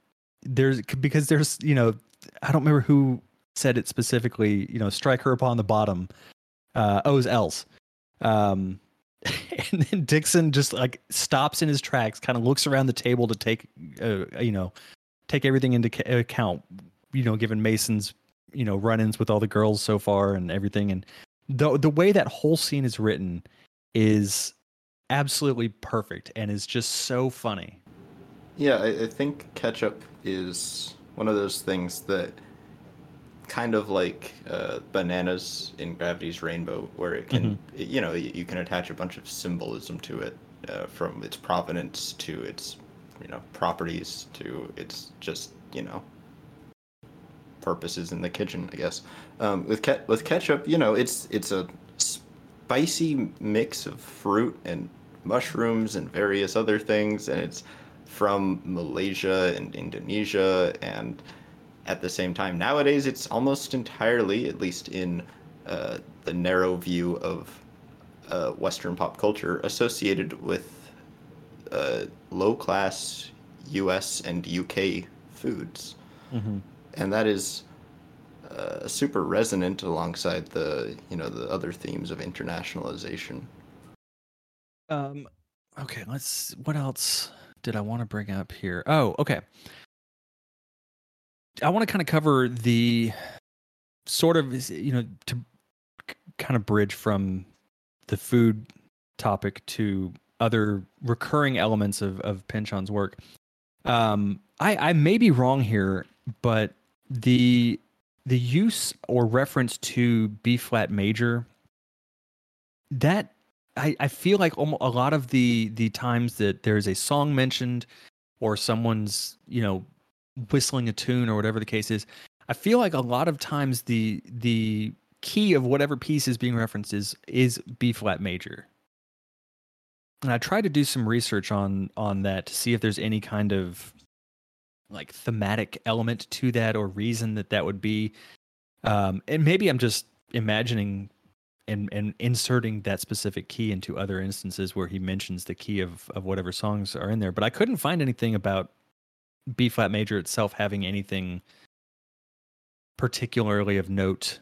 there's because there's, you know, I don't remember who said it specifically, you know, strike her upon the bottom. Uh O's L's. Um and then Dixon just like stops in his tracks, kind of looks around the table to take, uh, you know, take everything into ca- account. You know, given Mason's, you know, run-ins with all the girls so far and everything, and the the way that whole scene is written is absolutely perfect and is just so funny. Yeah, I, I think ketjap is one of those things that kind of like uh, bananas in Gravity's Rainbow, where it can, it- you know, you, you can attach a bunch of symbolism to it, uh, from its provenance to its, you know, properties to its just, you know, purposes in the kitchen, I guess. Um, with ke- with ketjap, you know, it's it's a spicy mix of fruit and mushrooms and various other things, and it's from Malaysia and Indonesia, and at the same time, nowadays it's almost entirely, at least in uh, the narrow view of uh, Western pop culture, associated with uh, low class U.S. and U.K. foods Mm-hmm. and that is uh, super resonant alongside the you know the other themes of internationalization. Um, okay, let's. What else did I want to bring up here? Oh, okay. I want to kind of cover the sort of you know to kind of bridge from the food topic to other recurring elements of of Pynchon's work. Um, I I may be wrong here, but the the use or reference to B flat major that I, I feel like almo- a lot of the the times that there's a song mentioned or someone's you know whistling a tune or whatever the case is i feel like a lot of times the the key of whatever piece is being referenced is is b flat major. And i tried to do some research on on that to see if there's any kind of like thematic element to that or reason that that would be. Um and maybe i'm just imagining and and inserting that specific key into other instances where he mentions the key of of whatever songs are in there but i couldn't find anything about b flat major itself having anything particularly of note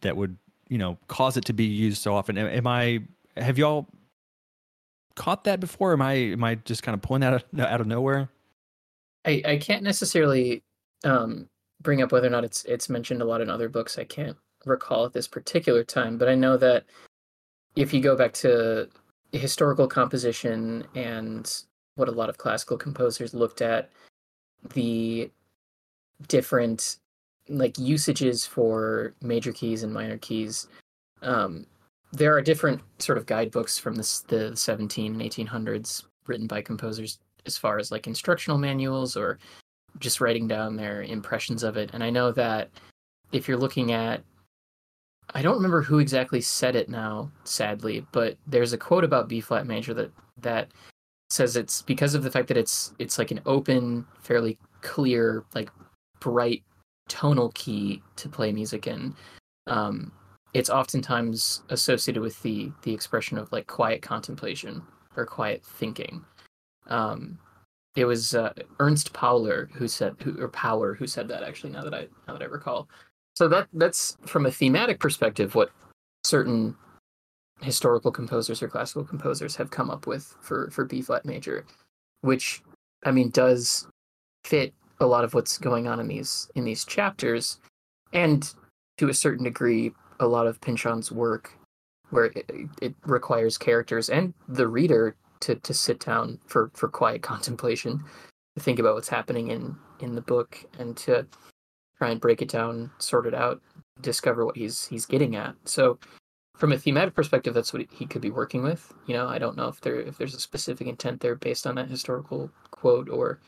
that would you know cause it to be used so often. Am, i have y'all caught that before? Am i am i just kind of pulling that out out of nowhere I, I can't necessarily um, bring up whether or not it's it's mentioned a lot in other books. I can't recall at this particular time, but I know that if you go back to historical composition and what a lot of classical composers looked at, the different like usages for major keys and minor keys, um, there are different sort of guidebooks from this, the 17 and 1800s written by composers as far as like instructional manuals or just writing down their impressions of it. And I know that if you're looking at, I don't remember who exactly said it now, sadly, but there's a quote about B flat major that that says it's because of the fact that it's it's like an open, fairly clear, like bright tonal key to play music in. Um, it's oftentimes associated with the the expression of like quiet contemplation or quiet thinking. Um, it was uh, Ernst Pauer who said, who, or Pauer who said that. Actually, now that I now that I recall, so that that's from a thematic perspective what certain historical composers or classical composers have come up with for for B flat major, which I mean does fit a lot of what's going on in these in these chapters, and to a certain degree, a lot of Pynchon's work, where it, it requires characters and the reader to to sit down for for quiet contemplation, to think about what's happening in in the book, and to try and break it down, sort it out, discover what he's he's getting at. So from a thematic perspective, that's what he could be working with. You know, I don't know if there if there's a specific intent there based on that historical quote, or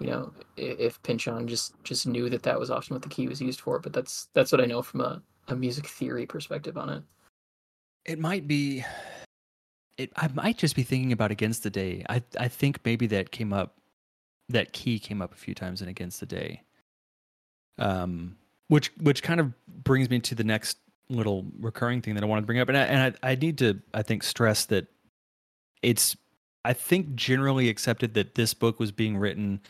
you know, if Pynchon just just knew that that was often what the key was used for. But that's that's what I know from a, a music theory perspective on it. It might be. It I might just be thinking about Against the Day. I I think maybe that came up, that key came up a few times in Against the Day. Um, which which kind of brings me to the next little recurring thing that I wanted to bring up, and I, and I, I need to I think stress that it's I think generally accepted that this book was being written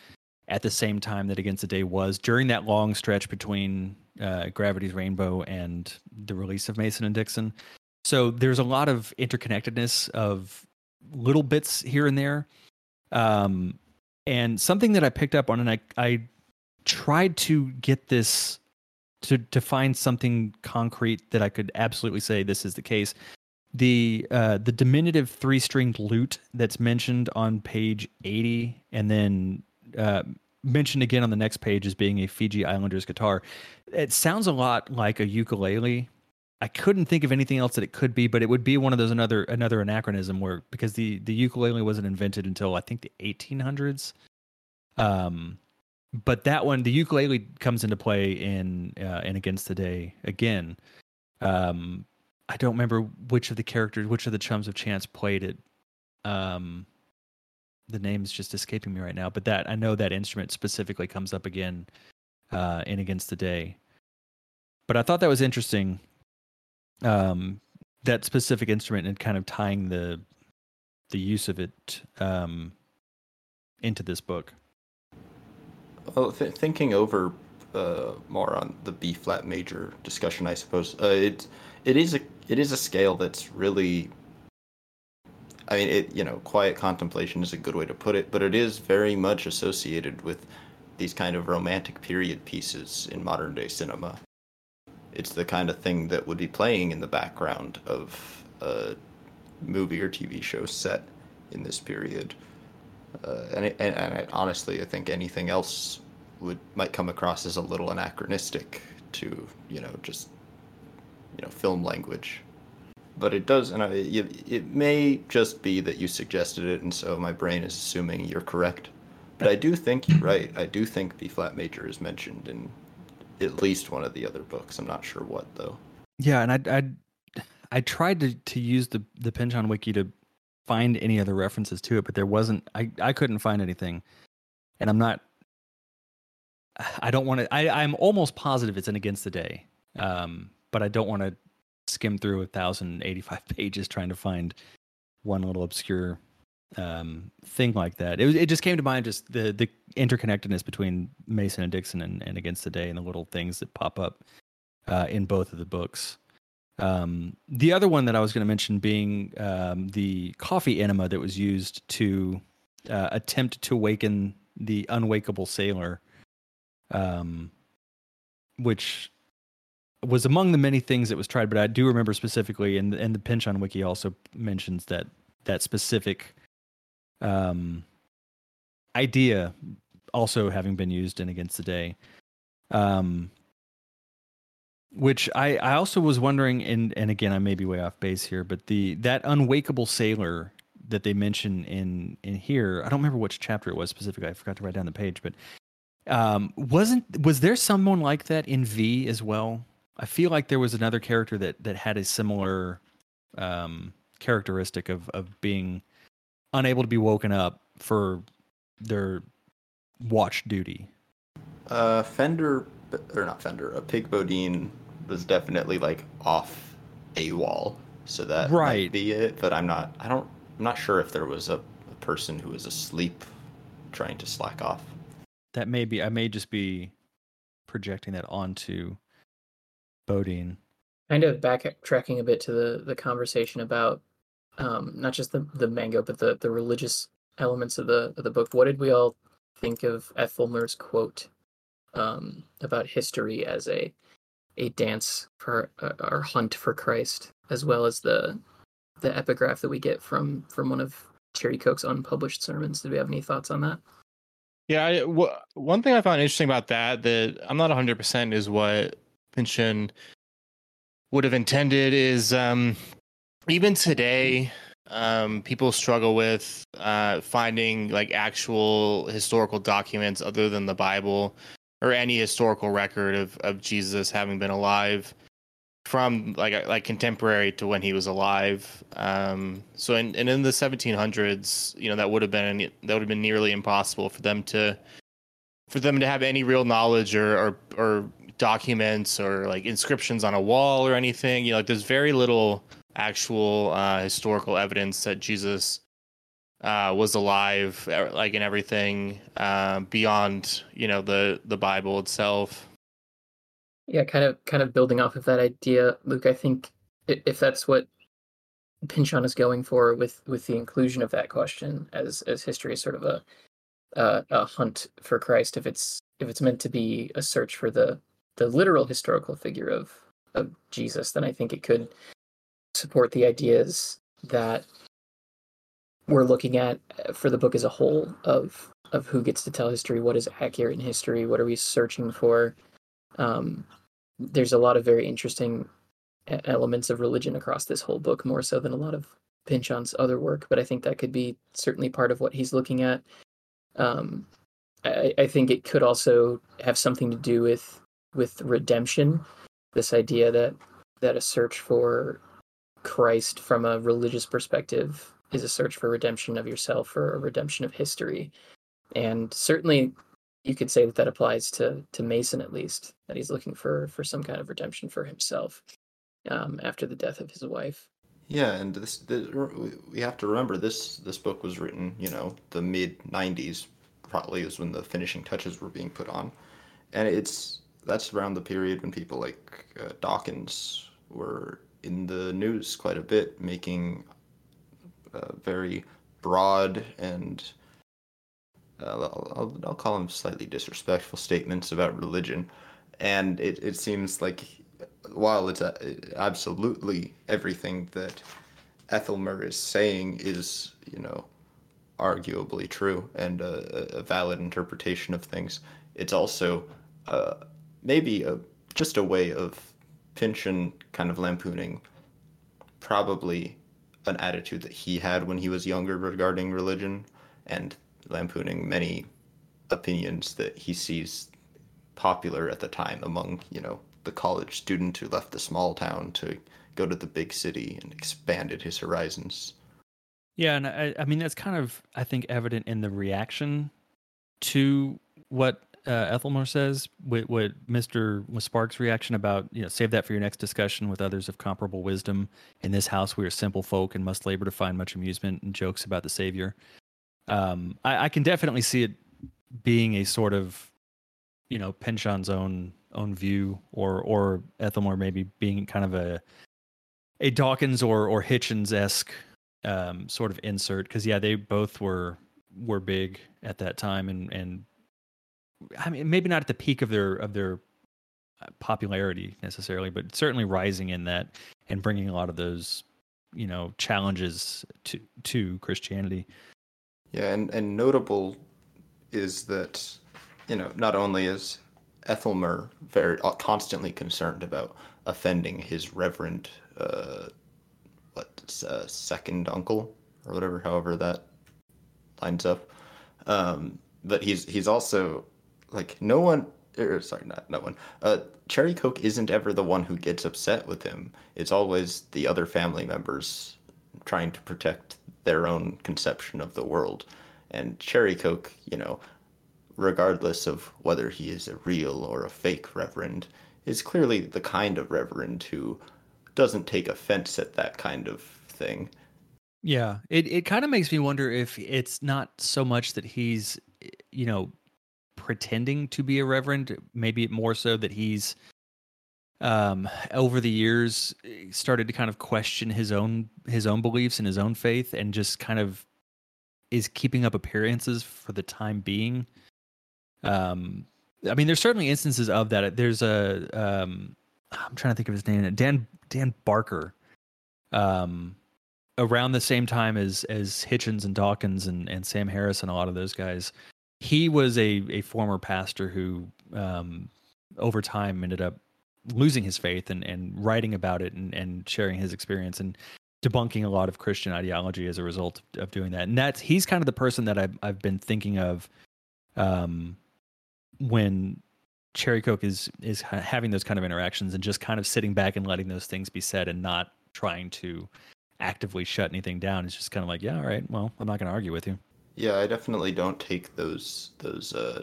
at the same time that Against the Day was during that long stretch between uh, Gravity's Rainbow and the release of Mason and Dixon. So there's a lot of interconnectedness of little bits here and there. Um, and something that I picked up on, and I, I tried to get this to to find something concrete that I could absolutely say this is the case. The uh, the diminutive three stringed lute that's mentioned on page eighty, and then uh, mentioned again on the next page as being a Fiji Islanders guitar. It sounds a lot like a ukulele. I couldn't think of anything else that it could be, but it would be one of those another another anachronism where because the the ukulele wasn't invented until I think the 1800s. Um, but that one, the ukulele comes into play in uh, in Against the Day again. Um, I don't remember which of the characters, which of the chums of chance played it. Um, the name's just escaping me right now, but that I know that instrument specifically comes up again uh, in Against the Day. But I thought that was interesting. Um, that specific instrument and kind of tying the the use of it um, into this book. Well, th- thinking over uh, more on the B flat major discussion, I suppose uh, it it is a it is a scale that's really. I mean, it you know, quiet contemplation is a good way to put it, but it is very much associated with these kind of romantic period pieces in modern day cinema. It's the kind of thing that would be playing in the background of a movie or TV show set in this period. Uh, and, it, and, and I, honestly, I think anything else would might come across as a little anachronistic to you know just you know film language. But it does, and I, it, it may just be that you suggested it, and so my brain is assuming you're correct. But I do think you're right. I do think B flat major is mentioned in at least one of the other books. I'm not sure what though. Yeah, and I I I tried to to use the the Pynchon wiki to find any other references to it, but there wasn't. I I couldn't find anything, and I'm not. I don't want to. I I'm almost positive it's in Against the Day, um, but I don't want to skim through a thousand eighty five pages trying to find one little obscure um, thing like that. It was, it just came to mind just the the interconnectedness between Mason and Dixon and, and Against the Day and the little things that pop up uh, in both of the books. Um, the other one that I was going to mention being um, the coffee enema that was used to uh, attempt to waken the unwakeable sailor, um, which was among the many things that was tried. But I do remember specifically, and and the Pynchon wiki also mentions that that specific um, idea also having been used in Against the Day. Um, which I, I also was wondering, and and again I may be way off base here, but the that unwakeable sailor that they mention in in here, I don't remember which chapter it was specifically. I forgot to write down the page, but um, wasn't was there someone like that in V as well? I feel like there was another character that that had a similar um, characteristic of of being unable to be woken up for their watch duty. Uh, Fender or not Fender, a Pig Bodine was definitely like off a wall, so that right. might be it. But I'm not. I don't. I'm not sure if there was a, a person who was asleep trying to slack off. That may be. I may just be projecting that onto Bodine. Kind of backtracking a bit to the the conversation about um, not just the the mango, but the the religious elements of the of the book. What did we all think of F. Ethelmer's quote um, about history as a a dance for uh, our hunt for Christ, as well as the the epigraph that we get from from one of Cherrycoke's unpublished sermons. Did we have any thoughts on that? Yeah, I, w- one thing I found interesting about that that I'm not 100 percent is what Pynchon would have intended is um, even today um, people struggle with uh, finding like actual historical documents other than the Bible or any historical record of, of Jesus having been alive from like like contemporary to when he was alive. Um, so in, and in the 1700s, you know that would have been that would have been nearly impossible for them to for them to have any real knowledge or or, or documents or like inscriptions on a wall or anything. You know, like there's very little actual uh, historical evidence that Jesus uh, was alive, uh, like in everything uh, beyond you know the the Bible itself. Yeah, kind of kind of building off of that idea, Luke. I think if that's what Pynchon is going for with with the inclusion of that question as as history is sort of a uh, a hunt for Christ, if it's if it's meant to be a search for the the literal historical figure of of Jesus, then I think it could support the ideas that we're looking at uh, for the book as a whole of of who gets to tell history, what is accurate in history, what are we searching for. Um, there's a lot of very interesting elements of religion across this whole book, more so than a lot of Pynchon's other work. But I think that could be certainly part of what he's looking at. Um, I, I think it could also have something to do with with redemption. This idea that that a search for Christ from a religious perspective is a search for redemption of yourself or a redemption of history. And certainly you could say that that applies to to Mason at least that he's looking for for some kind of redemption for himself um, after the death of his wife. Yeah, and this, this we have to remember this this book was written, you know, the mid '90s probably is when the finishing touches were being put on, and it's that's around the period when people like uh, Dawkins were in the news quite a bit, making uh, very broad and uh, I'll, I'll, call them slightly disrespectful statements about religion. And it, it seems like while it's a, absolutely everything that Ethelmer is saying is, you know, arguably true and a, a valid interpretation of things, it's also uh, maybe a, just a way of Pynchon kind of lampooning probably an attitude that he had when he was younger regarding religion and lampooning many opinions that he sees popular at the time among, you know, the college student who left the small town to go to the big city and expanded his horizons. Yeah, and I, I mean that's kind of I think evident in the reaction to what uh, Ethelmer says, what, what Mr. Sparks' reaction about, you know, save that for your next discussion with others of comparable wisdom. In this house, we are simple folk and must labor to find much amusement and jokes about the Savior. Um, I, I can definitely see it being a sort of, you know, Pynchon's own own view, or or Ethelmer maybe being kind of a a Dawkins or or Hitchens esque um, sort of insert because yeah, they both were were big at that time and and I mean, maybe not at the peak of their of their uh, popularity necessarily, but certainly rising in that and bringing a lot of those, you know, challenges to to Christianity. Yeah, and and notable is that you know not only is Ethelmer very uh, constantly concerned about offending his reverend uh, what uh, second uncle or whatever, however that lines up. Um, but he's he's also like no one or sorry not no one. Uh Cherrycoke isn't ever the one who gets upset with him. It's always the other family members trying to protect their own conception of the world. And Cherrycoke you know regardless of whether he is a real or a fake reverend is clearly the kind of reverend who doesn't take offense at that kind of thing. Yeah it, it kind of makes me wonder if it's not so much that he's you know pretending to be a reverend. Maybe more so that he's um over the years started to kind of question his own his own beliefs and his own faith and just kind of is keeping up appearances for the time being um i mean there's certainly instances of that there's a um i'm trying to think of his name dan dan barker um around the same time as as hitchens and dawkins and and sam harris and a lot of those guys he was a, a former pastor who um, over time ended up losing his faith and, and writing about it and, and sharing his experience and debunking a lot of Christian ideology as a result of doing that. And that's he's kind of the person that I've I've been thinking of um when Cherrycoke is is having those kind of interactions and just kind of sitting back and letting those things be said and not trying to actively shut anything down. It's just kind of like, yeah, all right, well, I'm not going to argue with you. Yeah, I definitely don't take those those uh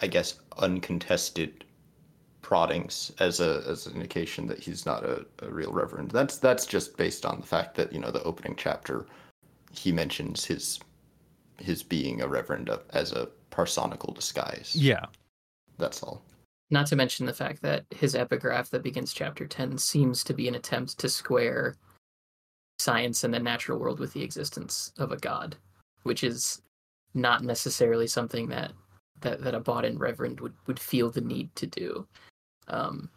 I guess uncontested proddings as a as an indication that he's not a, a real reverend. That's that's just based on the fact that, you know, the opening chapter he mentions his his being a reverend as a parsonical disguise. Yeah. That's all. Not to mention the fact that his epigraph that begins chapter 10 seems to be an attempt to square science and the natural world with the existence of a god, which is not necessarily something that that, that a bought in reverend would, would feel the need to do um,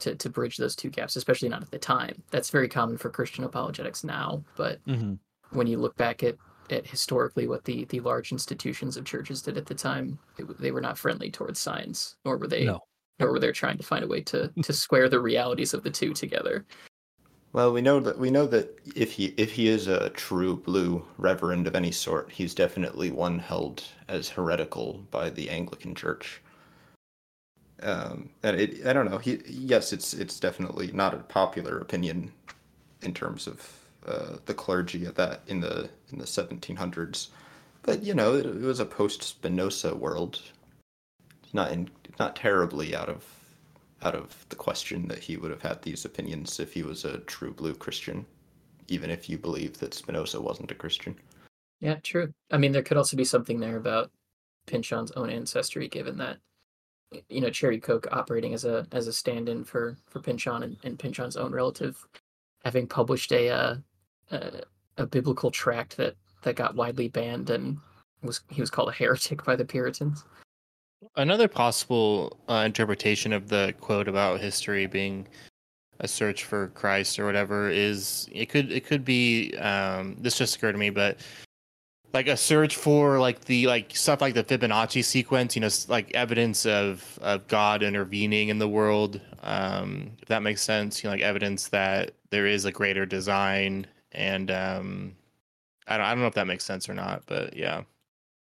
to, to bridge those two gaps, especially not at the time. That's very common for Christian apologetics now, but mm-hmm. when you look back at, at historically what the, the large institutions of churches did at the time, it, they were not friendly towards science, nor were they no. nor were they trying to find a way to, to square the realities of the two together. Well, we know that we know that if he if he is a true blue reverend of any sort, he's definitely one held as heretical by the Anglican Church. Um, and it, I don't know. He yes, it's it's definitely not a popular opinion in terms of uh, the clergy at that in the in the 1700s, but you know it, it was a post Spinoza world. It's not in, not terribly out of out of the question that he would have had these opinions if he was a true blue Christian, even if you believe that Spinoza wasn't a Christian. Yeah, true. I mean, there could also be something there about Pynchon's own ancestry, given that you know Cherrycoke operating as a as a stand-in for for Pynchon and, and own relative, having published a, uh, a a biblical tract that that got widely banned and was he was called a heretic by the Puritans. Another possible uh, interpretation of the quote about history being a search for Christ or whatever is it could it could be um, this just occurred to me, but like a search for like the like stuff like the Fibonacci sequence, you know, like evidence of of God intervening in the world. Um, if that makes sense, you know, like evidence that there is a greater design, and um, I don't I don't know if that makes sense or not, but yeah.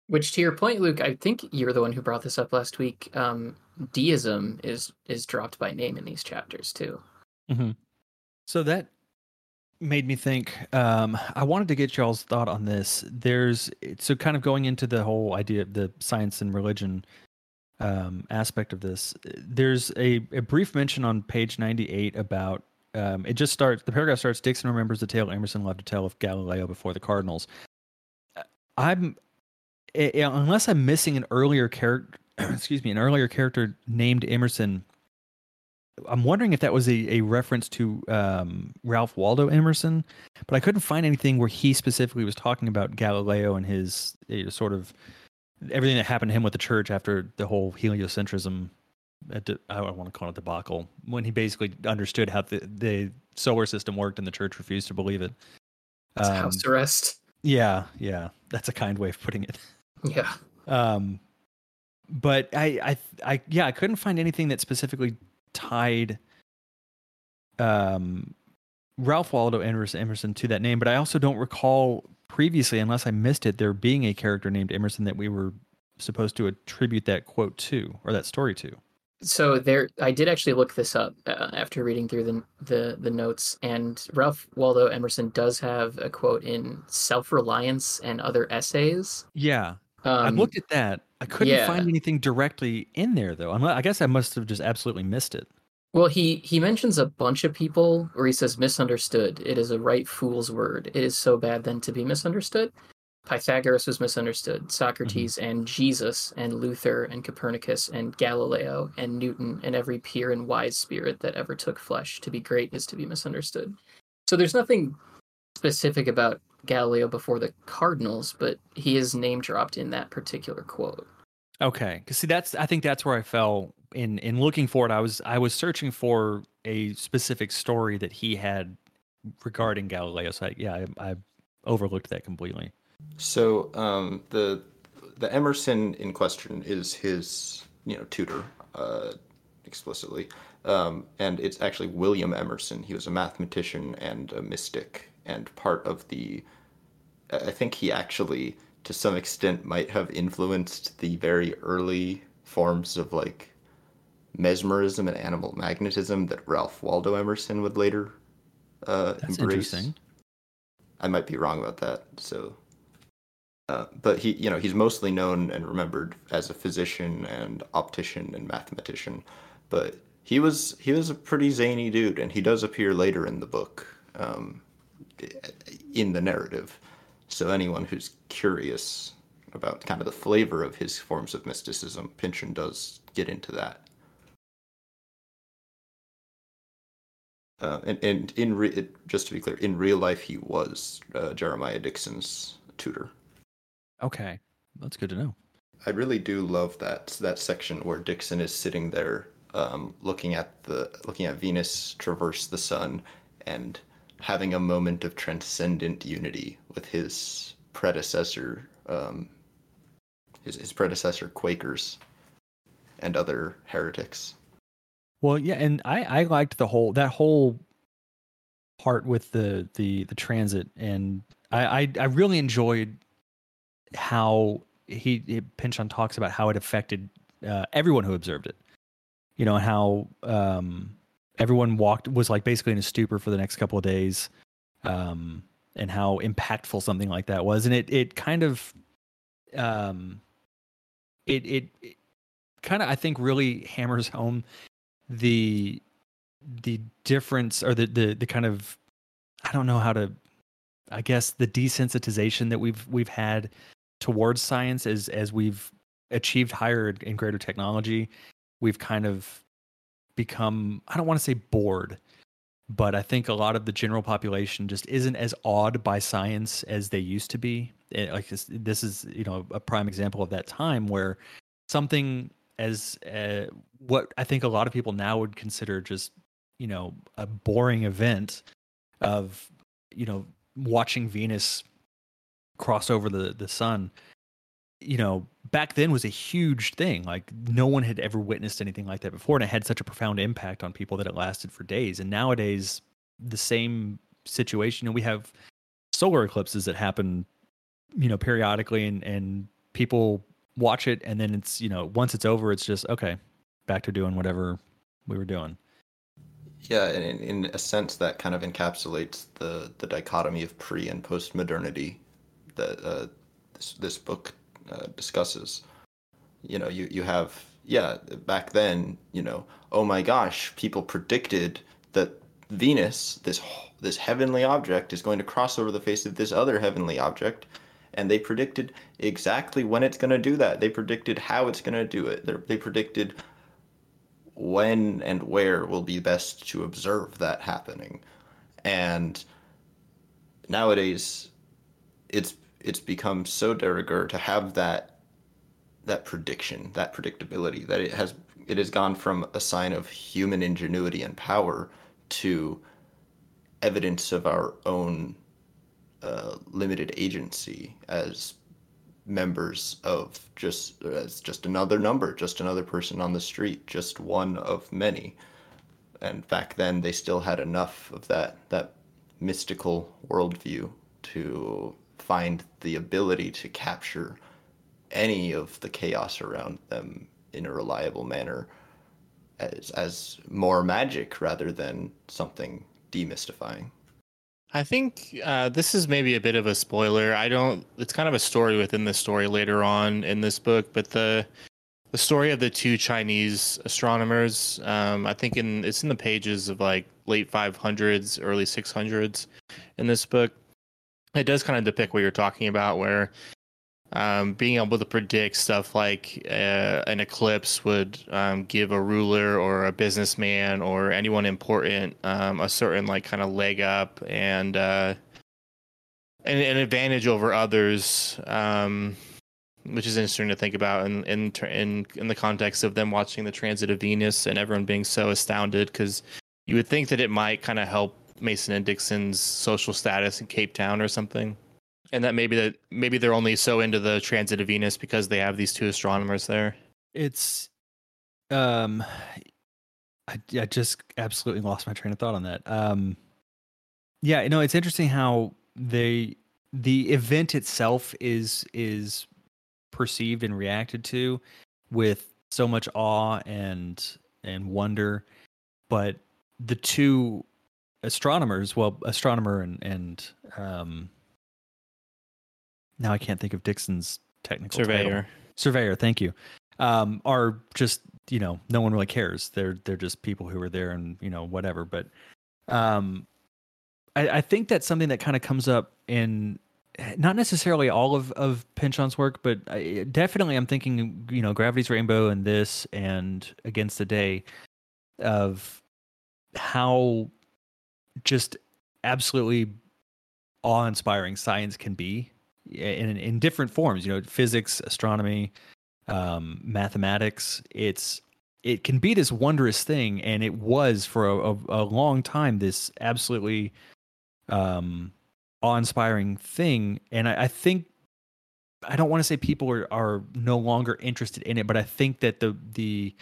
Which, to your point, Luke, I think you're the one who brought this up last week. Um, deism is is dropped by name in these chapters too. Mm-hmm. So that made me think. Um, I wanted to get y'all's thought on this. There's so kind of going into the whole idea of the science and religion um, aspect of this. There's a, a brief mention on page 98 about. Um, it just starts. The paragraph starts. dixon remembers the tale Emerson loved to tell of Galileo before the Cardinals. I'm it, unless I'm missing an earlier character, excuse me, an earlier character named Emerson. I'm wondering if that was a, a reference to um, Ralph Waldo Emerson, but I couldn't find anything where he specifically was talking about Galileo and his you know, sort of everything that happened to him with the church after the whole heliocentrism. I don't want to call it debacle when he basically understood how the, the solar system worked and the church refused to believe it. Um, house arrest. Yeah, yeah, that's a kind way of putting it. Yeah. Um, but I, I, I, yeah, I couldn't find anything that specifically tied um, Ralph Waldo Emerson, Emerson to that name. But I also don't recall previously, unless I missed it, there being a character named Emerson that we were supposed to attribute that quote to or that story to. So there, I did actually look this up uh, after reading through the, the the notes, and Ralph Waldo Emerson does have a quote in "Self Reliance and Other Essays." Yeah, um, I looked at that. I couldn't yeah. find anything directly in there though. I guess I must have just absolutely missed it. Well, he he mentions a bunch of people where he says misunderstood. It is a right fool's word. It is so bad then to be misunderstood. Pythagoras was misunderstood. Socrates mm-hmm. and Jesus and Luther and Copernicus and Galileo and Newton and every pure and wise spirit that ever took flesh. To be great is to be misunderstood. So there's nothing specific about Galileo before the Cardinals, but he is name dropped in that particular quote. Okay, because see, that's I think that's where I fell in in looking for it. I was I was searching for a specific story that he had regarding Galileo. So I, yeah, I, I overlooked that completely. So um, the the Emerson in question is his you know tutor uh, explicitly. Um, and it's actually William Emerson. He was a mathematician and a mystic, and part of the. I think he actually, to some extent, might have influenced the very early forms of like mesmerism and animal magnetism that Ralph Waldo Emerson would later uh, That's embrace. interesting. I might be wrong about that. So, uh, but he, you know, he's mostly known and remembered as a physician and optician and mathematician. But he was he was a pretty zany dude, and he does appear later in the book, um, in the narrative. So anyone who's curious about kind of the flavor of his forms of mysticism, Pynchon does get into that. Uh, and and in re- just to be clear, in real life, he was uh, Jeremiah Dixon's tutor. Okay, that's good to know. I really do love that that section where Dixon is sitting there, um, looking at the looking at Venus traverse the sun, and having a moment of transcendent unity with his predecessor, um, his his predecessor Quakers, and other heretics. Well, yeah, and I I liked the whole that whole part with the the the transit, and I I, I really enjoyed how he, he Pynchon talks about how it affected uh, everyone who observed it. You know how um, everyone walked was like basically in a stupor for the next couple of days, um, and how impactful something like that was, and it it kind of um, it it, it kind of I think really hammers home the the difference or the the the kind of I don't know how to I guess the desensitization that we've we've had towards science as as we've achieved higher and greater technology, we've kind of become I don't want to say bored, but I think a lot of the general population just isn't as awed by science as they used to be. It, like this, this is you know a prime example of that time where something as uh, what I think a lot of people now would consider just you know a boring event of you know watching Venus cross over the the sun you know back then was a huge thing. Like no one had ever witnessed anything like that before and it had such a profound impact on people that it lasted for days. And nowadays the same situation and we have solar eclipses that happen you know periodically and and people watch it and then it's you know once it's over it's just okay back to doing whatever we were doing. Yeah, and in, in a sense, that kind of encapsulates the the dichotomy of pre and post modernity that uh, this this book uh, discusses. You know, you you have yeah back then, you know, oh my gosh, people predicted that Venus, this this heavenly object, is going to cross over the face of this other heavenly object, and they predicted exactly when it's going to do that. They predicted how it's going to do it. They're, they predicted when and where will be best to observe that happening. And nowadays it's it's become so de rigueur to have that that prediction, that predictability, that it has it has gone from a sign of human ingenuity and power to evidence of our own uh, limited agency as members of just as just another number, just another person on the street, just one of many. And back then, they still had enough of that that mystical worldview to find the ability to capture any of the chaos around them in a reliable manner as as more magic rather than something demystifying. I think uh, this is maybe a bit of a spoiler. I don't. It's kind of a story within the story later on in this book, but the the story of the two Chinese astronomers. Um, I think in it's in the pages of like late 500s, early 600s in this book. It does kind of depict what you're talking about, where um, being able to predict stuff like uh, an eclipse would um, give a ruler or a businessman or anyone important um, a certain like kind of leg up and uh, an, an advantage over others, um, which is interesting to think about in in in in the context of them watching the transit of Venus and everyone being so astounded because you would think that it might kind of help Mason and Dixon's social status in Cape Town or something and that maybe that maybe they're only so into the transit of Venus because they have these two astronomers there. it's um I, I just absolutely lost my train of thought on that. Um, yeah, you know, it's interesting how they the event itself is is perceived and reacted to with so much awe and and wonder, but the two astronomers, well, astronomer and and um, now I can't think of Dixon's technical Surveyor. title. Surveyor, thank you. Um, are just you know no one really cares. They're they're just people who are there and you know whatever. But um, I, I think that's something that kind of comes up in not necessarily all of of Pynchon's work, but I, definitely I'm thinking you know Gravity's Rainbow and this and Against the Day of how just absolutely awe-inspiring science can be in in different forms. You know, physics, astronomy, um, mathematics. It's it can be this wondrous thing, and it was for a, a, a long time this absolutely um, awe-inspiring thing. And I, I think I don't want to say people are, are no longer interested in it, but I think that the the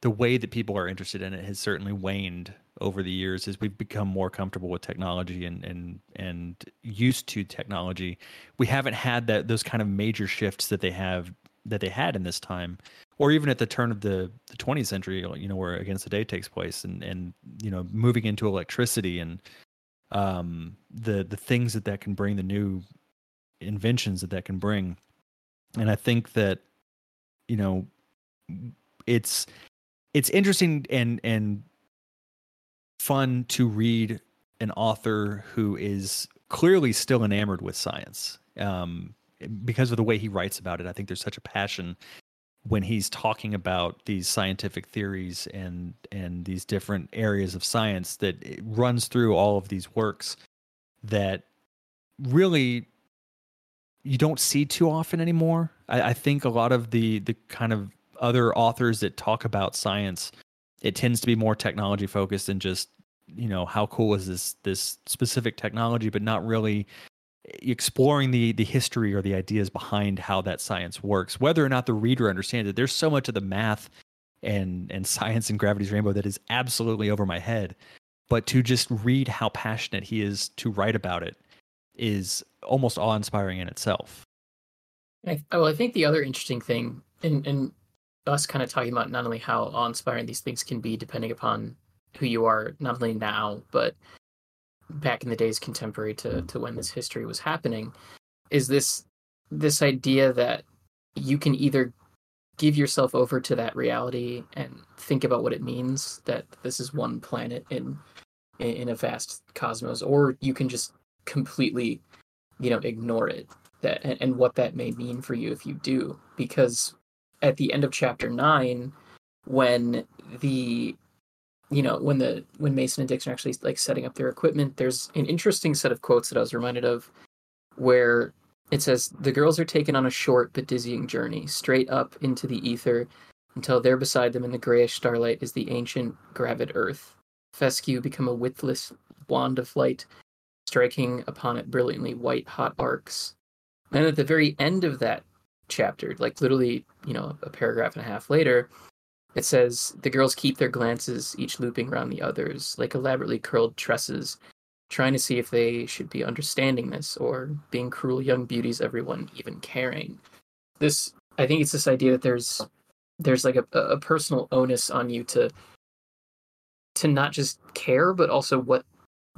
the way that people are interested in it has certainly waned over the years as we've become more comfortable with technology and and and used to technology. We haven't had that those kind of major shifts that they have that they had in this time, or even at the turn of the, the 20th century, you know, where Against the Day takes place, and and you know, moving into electricity and um, the the things that that can bring, the new inventions that that can bring, and I think that you know, it's it's interesting and and fun to read an author who is clearly still enamored with science um, because of the way he writes about it. I think there's such a passion when he's talking about these scientific theories and and these different areas of science that runs through all of these works that really you don't see too often anymore. I, I think a lot of the the kind of other authors that talk about science, it tends to be more technology focused than just you know how cool is this this specific technology, but not really exploring the the history or the ideas behind how that science works. Whether or not the reader understands it there's so much of the math and and science and gravity's rainbow that is absolutely over my head. But to just read how passionate he is to write about it is almost awe-inspiring in itself. I, well i think the other interesting thing and and us kind of talking about not only how awe-inspiring these things can be depending upon who you are not only now but back in the days contemporary to to when this history was happening is this this idea that you can either give yourself over to that reality and think about what it means that this is one planet in in a vast cosmos or you can just completely you know ignore it that and, and what that may mean for you if you do because at the end of chapter 9 when the you know when the when mason and dixon are actually like setting up their equipment there's an interesting set of quotes that i was reminded of where it says the girls are taken on a short but dizzying journey straight up into the ether until there beside them in the grayish starlight is the ancient gravid earth. Fescue become a widthless wand of light striking upon it brilliantly white hot arcs. And at the very end of that chapter like literally you know a paragraph and a half later it says the girls keep their glances, each looping around the others, like elaborately curled tresses, trying to see if they should be understanding this or being cruel young beauties, everyone even caring. This, I think, it's this idea that there's there's like a, a personal onus on you to to not just care, but also what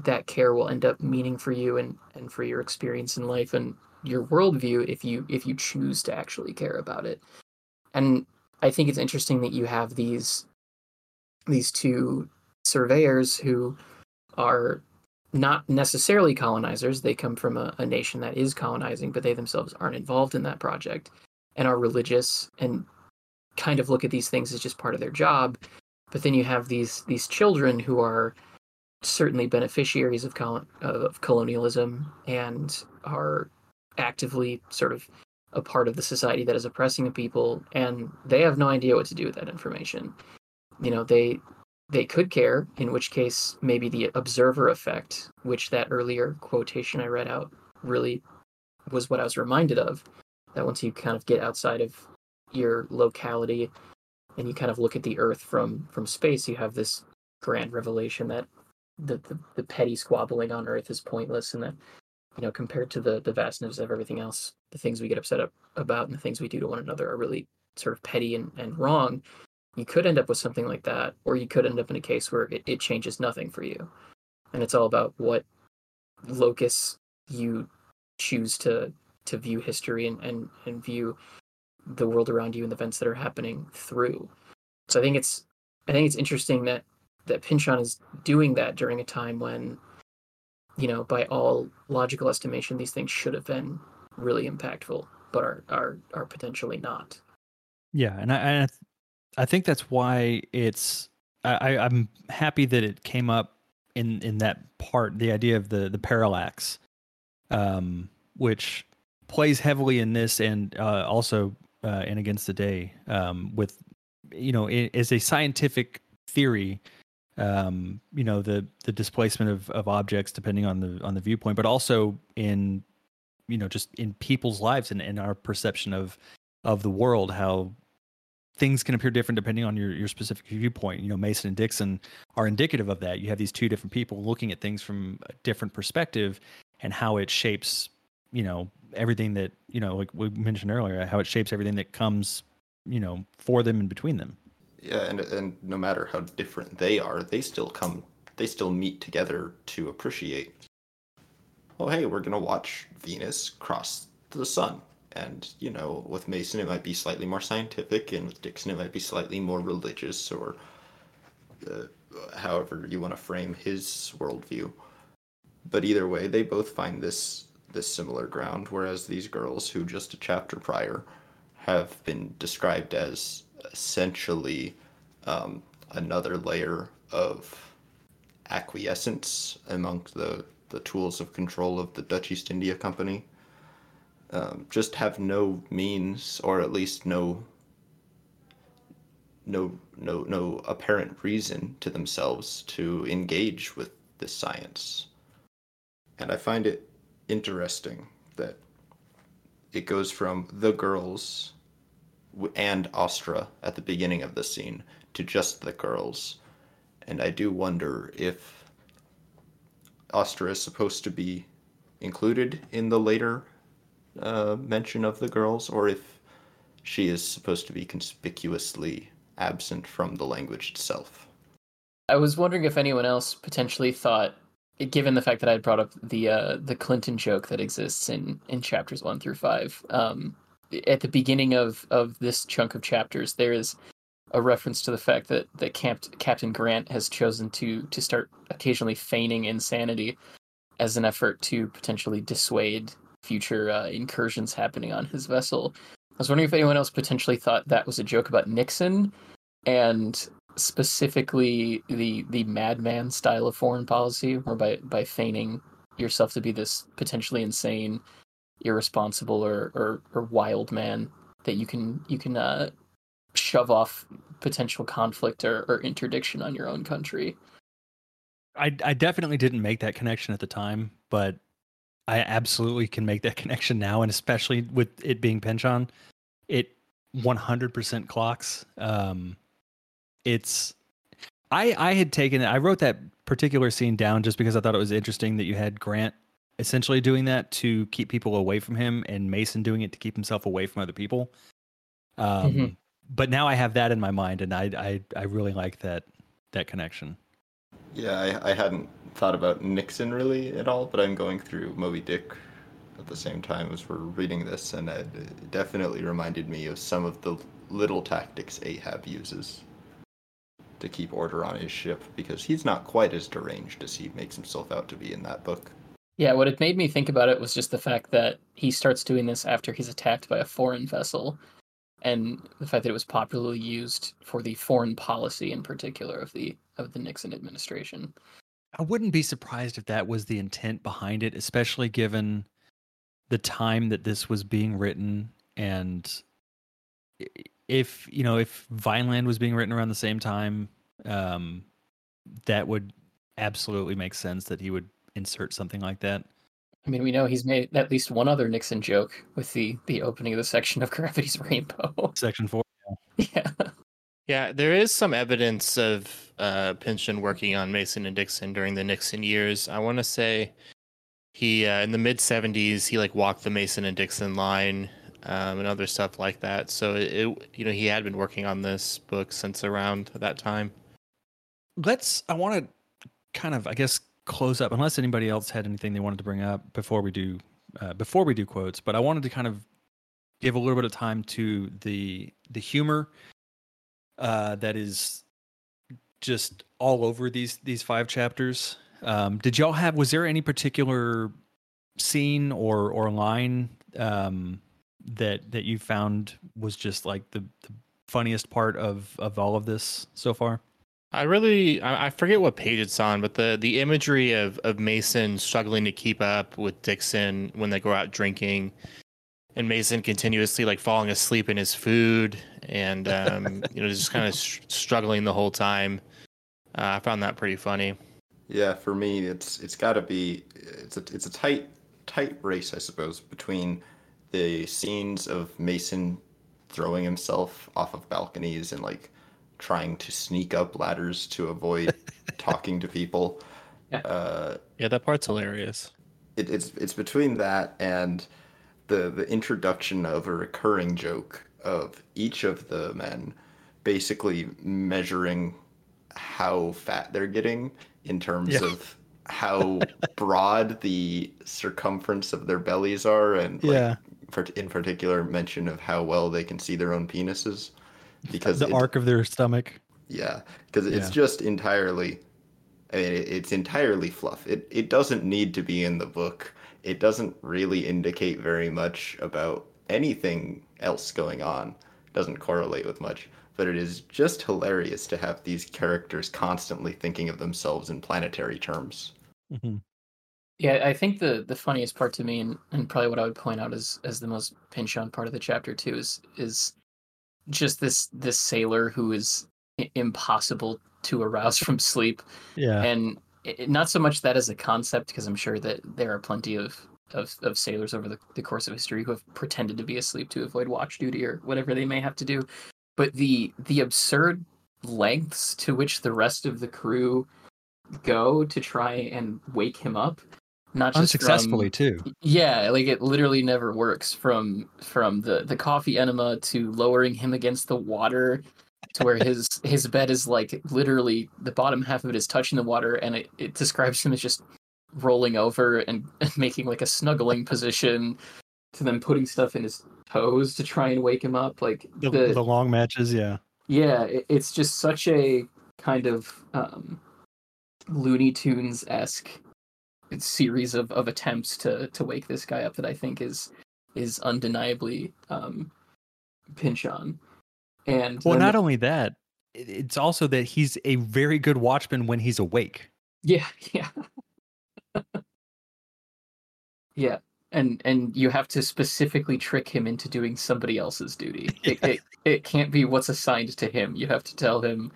that care will end up meaning for you and and for your experience in life and your worldview if you if you choose to actually care about it. And I think it's interesting that you have these these two surveyors who are not necessarily colonizers. They come from a, a, nation that is colonizing, but they themselves aren't involved in that project and are religious and kind of look at these things as just part of their job. But then you have these these children who are certainly beneficiaries of, col- of colonialism and are actively sort of a part of the society that is oppressing the people and they have no idea what to do with that information. You know they they could care in which case maybe the observer effect which that earlier quotation i read out really was what i was reminded of that once you kind of get outside of your locality and you kind of look at the Earth from from space, you have this grand revelation that the, the, the petty squabbling on Earth is pointless, and that you know compared to the the vastness of everything else, the things we get upset up about and the things we do to one another are really sort of petty and, and wrong. You could end up with something like that, or you could end up in a case where it, it changes nothing for you, and it's all about what locus you choose to to view history and, and, and view the world around you and the events that are happening through. So I think it's I think it's interesting that that Pynchon is doing that during a time when, you know, by all logical estimation, these things should have been really impactful, but are are are potentially not. Yeah, and I I, think that's why it's I, I'm happy that it came up in in that part, the idea of the the parallax, um, which plays heavily in this and uh, also uh, in Against the Day um, with you know as a scientific theory um, you know the the displacement of, of objects depending on the on the viewpoint but also in you know just in people's lives and in our perception of of the world how things can appear different depending on your, your specific viewpoint. You know mason and dixon are indicative of that. You have these two different people looking at things from a different perspective and how it shapes you know everything that you know like we mentioned earlier how it shapes everything that comes you know for them and between them yeah and and no matter how different they are they still come they still meet together to appreciate oh hey we're to watch venus cross the sun. And you know with mason it might be slightly more scientific and with dixon it might be slightly more religious or uh, however you want to frame his worldview. But either way they both find this this similar ground, whereas these girls, who just a chapter prior have been described as essentially um, another layer of acquiescence among the, the tools of control of the Dutch East India Company, um, just have no means, or at least no no no no apparent reason to themselves to engage with this science. And I find it interesting that it goes from the girls and Austra at the beginning of the scene to just the girls. And I do wonder if Austra is supposed to be included in the later uh, mention of the girls, or if she is supposed to be conspicuously absent from the language itself. I was wondering if anyone else potentially thought given the fact that I had brought up the uh, the Clinton joke that exists in in chapters one through five, um, at the beginning of of this chunk of chapters, there is a reference to the fact that that Camp, Captain Grant has chosen to to start occasionally feigning insanity as an effort to potentially dissuade future uh, incursions happening on his vessel. I was wondering if anyone else potentially thought that was a joke about Nixon, and specifically the the madman style of foreign policy, where by by feigning yourself to be this potentially insane, irresponsible, or or, or wild man that you can you can uh, shove off potential conflict or, or interdiction on your own country. I I definitely didn't make that connection at the time, but I absolutely can make that connection now, and especially with it being Pynchon, it 100% clocks. Um, it's I I had taken. I wrote that particular scene down just because I thought it was interesting that you had Grant essentially doing that to keep people away from him and Mason doing it to keep himself away from other people. Um, mm-hmm. but now I have that in my mind and I I I really like that that connection. Yeah, I, I hadn't thought about Nixon really at all, but I'm going through Moby Dick at the same time as we're reading this, and it definitely reminded me of some of the little tactics Ahab uses to keep order on his ship because he's not quite as deranged as he makes himself out to be in that book. Yeah, what it made me think about it was just the fact that he starts doing this after he's attacked by a foreign vessel and the fact that it was popularly used for the foreign policy in particular of the of the Nixon administration. I wouldn't be surprised if that was the intent behind it, especially given the time that this was being written and if you know if Vineland was being written around the same time, um, that would absolutely make sense that he would insert something like that. I mean, we know he's made at least one other Nixon joke with the the opening of the section of Gravity's Rainbow. Section four. Yeah. yeah. Yeah, there is some evidence of uh, Pynchon working on Mason and Dixon during the Nixon years. I want to say he uh, in the mid '70s he like walked the Mason and Dixon line um, and other stuff like that. So it, it, you know he had been working on this book since around that time. Let's. I want to kind of, I guess, close up. Unless anybody else had anything they wanted to bring up before we do, uh, before we do quotes. But I wanted to kind of give a little bit of time to the the humor uh, that is just all over these these five chapters. Um, did y'all have? Was there any particular scene or or line um, that that you found was just like the, the funniest part of of all of this so far? I really I, I forget what page it's on, but the the imagery of of Mason struggling to keep up with Dixon when they go out drinking, and Mason continuously like falling asleep in his food and um, you know just kind of struggling the whole time. Uh, I found that pretty funny. Yeah, for me, it's it's got to be it's a it's a tight tight race, I suppose, between the scenes of Mason throwing himself off of balconies and like trying to sneak up ladders to avoid talking to people. Yeah. Uh, yeah, that part's hilarious. It, it's it's between that and the the introduction of a recurring joke of each of the men basically measuring how fat they're getting in terms yeah. of how broad the circumference of their bellies are and like, yeah in particular mention of how well they can see their own penises because the it, arc of their stomach yeah because it's yeah. just entirely I mean, it's entirely fluff it it doesn't need to be in the book it doesn't really indicate very much about anything else going on. It doesn't correlate with much, but it is just hilarious to have these characters constantly thinking of themselves in planetary terms. Mm-hmm. Yeah, I think the the funniest part to me, and, and probably what I would point out as as the most Pynchon part of the chapter too, is is just this this sailor who is impossible to arouse from sleep. Yeah, and it, not so much that as a concept, because I'm sure that there are plenty of of, of sailors over the, the course of history who have pretended to be asleep to avoid watch duty or whatever they may have to do. But the the absurd lengths to which the rest of the crew go to try and wake him up not just unsuccessfully from, too. Yeah like it literally never works from from the the coffee enema to lowering him against the water to where his his bed is like literally the bottom half of it is touching the water and it, it describes him as just rolling over and, and making like a snuggling position to then putting stuff in his toes to try and wake him up like the, the, the long matches yeah. Yeah it, it's just such a kind of um looney tunes esque series of, of attempts to to wake this guy up that i think is is undeniably um Pynchon and well, not the, only that, it's also that he's a very good watchman when he's awake. Yeah, yeah. yeah. And and you have to specifically trick him into doing somebody else's duty. Yeah. It, it, it can't be what's assigned to him. You have to tell him,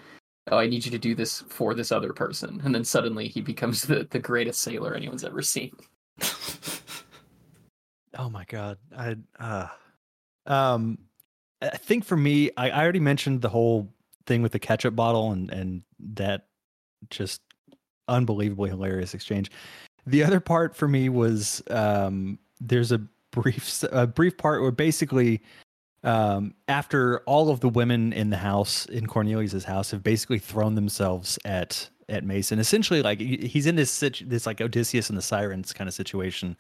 "Oh, I need you to do this for this other person," and then suddenly he becomes the the greatest sailor anyone's ever seen. oh my god! I uh, um, I think for me, I, I already mentioned the whole thing with the ketjap bottle and and that just unbelievably hilarious exchange. The other part for me was um, there's a brief a brief part where basically um, after all of the women in the house in Cornelius's house have basically thrown themselves at at Mason, essentially like he's in this this like Odysseus and the Sirens kind of situation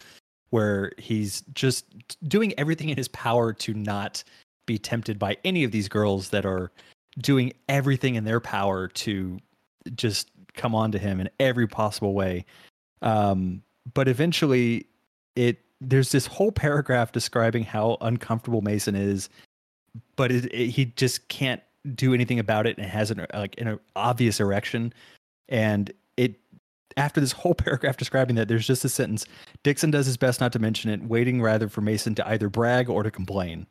where he's just doing everything in his power to not be tempted by any of these girls that are doing everything in their power to just come on to him in every possible way. Um, but eventually, it there's this whole paragraph describing how uncomfortable Mason is, but it, it, he just can't do anything about it and has an like an obvious erection, and it after this whole paragraph describing that, there's just a sentence. Dixon does his best not to mention it, waiting rather for Mason to either brag or to complain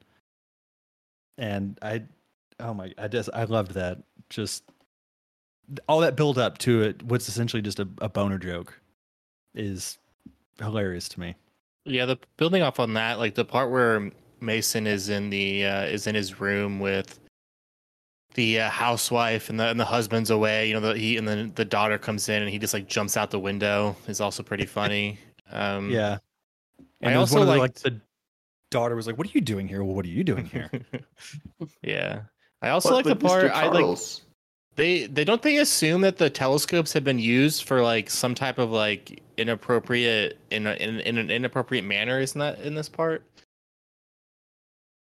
and I, oh my, I just I loved that. Just all that build up to it, what's essentially just a, a boner joke, is hilarious to me. Yeah, the building off on that, like the part where Mason is in the uh, is in his room with the uh, housewife and the and the husband's away. You know, the, he and then the daughter comes in and he just like jumps out the window. Is also pretty funny. Um, Yeah. I And I also also like the daughter was like, "What are you doing here? Well, what are you doing here?" yeah. I also What like the with Mr. part I like Charles? They they don't they assume that the telescopes have been used for like some type of like inappropriate in a, in, in an inappropriate manner isn't that in this part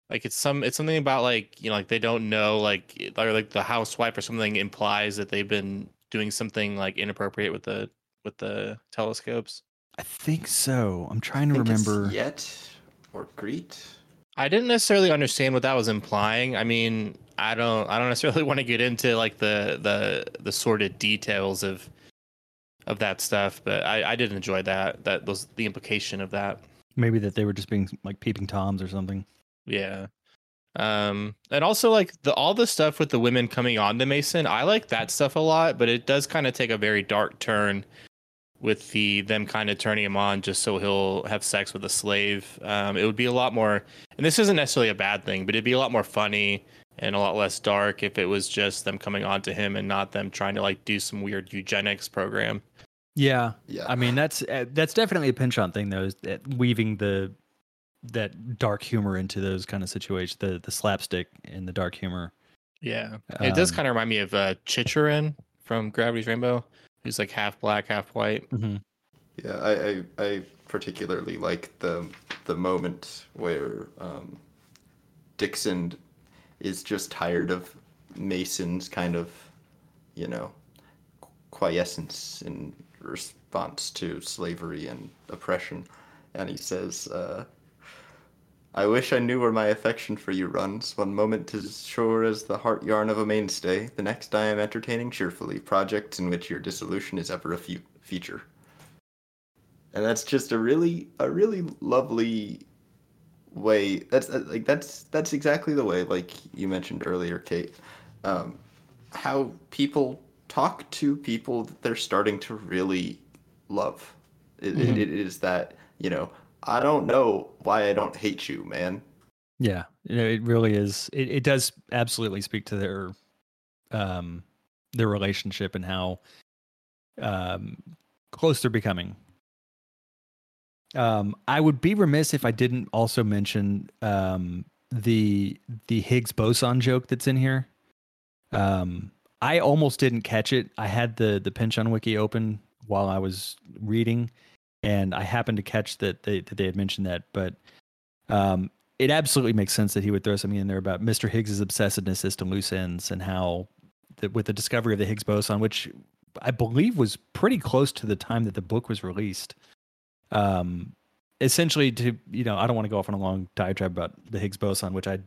like it's some it's something about like you know like they don't know like or like the housewife or something implies that they've been doing something like inappropriate with the with the telescopes I think so. I'm trying to remember. Het or Greet. I didn't necessarily understand what that was implying. I mean, I don't I don't necessarily want to get into like the the the sordid details of of that stuff, but I I did enjoy that. That was the implication of that. Maybe that they were just being like peeping toms or something. Yeah. Um and also like the all the stuff with the women coming on to Mason, I like that stuff a lot, but it does kind of take a very dark turn with the them kind of turning him on just so he'll have sex with a slave. Um it would be a lot more and this isn't necessarily a bad thing, but it'd be a lot more funny and a lot less dark if it was just them coming on to him and not them trying to like do some weird eugenics program. Yeah, Yeah. I mean that's uh, that's definitely a Pynchon thing though, is that weaving the that dark humor into those kind of situations, the the slapstick and the dark humor. Yeah. it does Um, kind of remind me of uh Tchitcherine from Gravity's Rainbow, who's like half black, half white. Mm-hmm. Yeah, I, I, I particularly like the the moment where um, Dixon is just tired of Mason's kind of, you know, quiescence in response to slavery and oppression, and he says, uh, "I wish I knew where my affection for you runs. One moment is sure as the heart yarn of a mainstay. The next I am entertaining cheerfully projects in which your dissolution is ever a fe- feature." and that's just a really a really lovely way that's uh, like that's that's exactly the way like you mentioned earlier kate um, how people talk to people that they're starting to really love it, Mhm. it, it is that you know i don't know why i don't hate you man Yeah, you know, it really is. It, it does absolutely speak to their um their relationship and how um close they're becoming. Um, I would be remiss if I didn't also mention um the the Higgs boson joke that's in here. Um, I almost didn't catch it. I had the the Pynchon wiki open while I was reading, and I happened to catch that they that they had mentioned that, but um, it absolutely makes sense that he would throw something in there about Mr. Higgs's obsessiveness as to loose ends and how, the, with the discovery of the Higgs boson, which I believe was pretty close to the time that the book was released. Um, essentially, to you know, I don't want to go off on a long diatribe about the Higgs boson, which I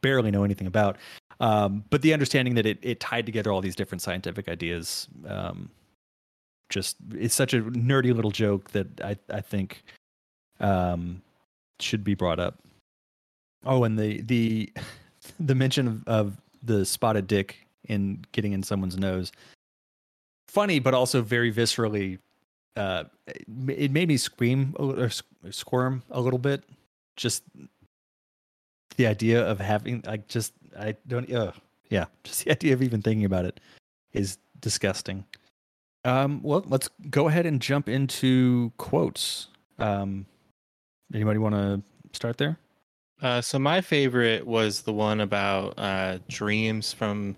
barely know anything about. Um, but the understanding that it, it tied together all these different scientific ideas, um, just it's such a nerdy little joke that I I think um, should be brought up. Oh, and the the the mention of, of the spotted dick in getting in someone's nose. Funny, but also very viscerally. Uh, it made me scream or squirm a little bit. Just the idea of having like just I don't. Uh, yeah, just the idea of even thinking about it is disgusting. Um, well, let's go ahead and jump into quotes. Um, anybody want to start there? Uh, so my favorite was the one about uh, dreams from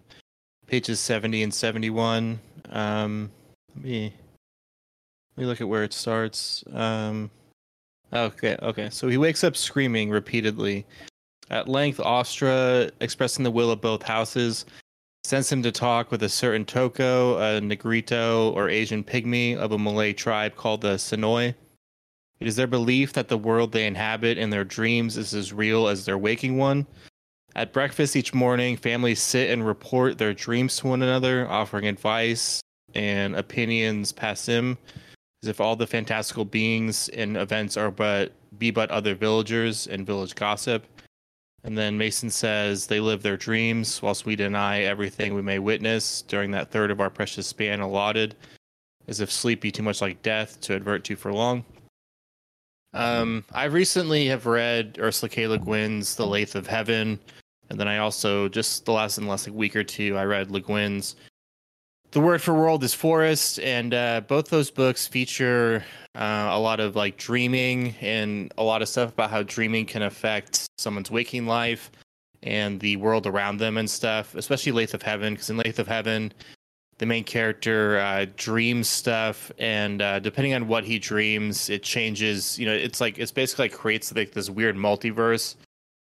pages 70 and 71. Um, let me me look at where it starts. Um, okay, okay. So he wakes up screaming repeatedly. At length, Austra, expressing the will of both houses, sends him to talk with a certain Toko, a Negrito, or Asian pygmy of a Malay tribe called the Senoi. It is their belief that the world they inhabit in their dreams is as real as their waking one. At breakfast each morning, families sit and report their dreams to one another, offering advice and opinions passim, as if all the fantastical beings and events are but be but other villagers and village gossip. And then Mason says they live their dreams, whilst we deny everything we may witness during that third of our precious span allotted, as if sleep be too much like death to advert to for long. Um, I recently have read Ursula K. Le Guin's The Lathe of Heaven, And then I also just the last in the last like week or two, I read Le Guin's The Word for World is Forest, and uh, both those books feature uh, a lot of like dreaming and a lot of stuff about how dreaming can affect someone's waking life and the world around them and stuff. Especially Lathe of Heaven, because in Lathe of Heaven, the main character uh, dreams stuff, and uh, depending on what he dreams, it changes. You know, it's like it's basically like creates like this weird multiverse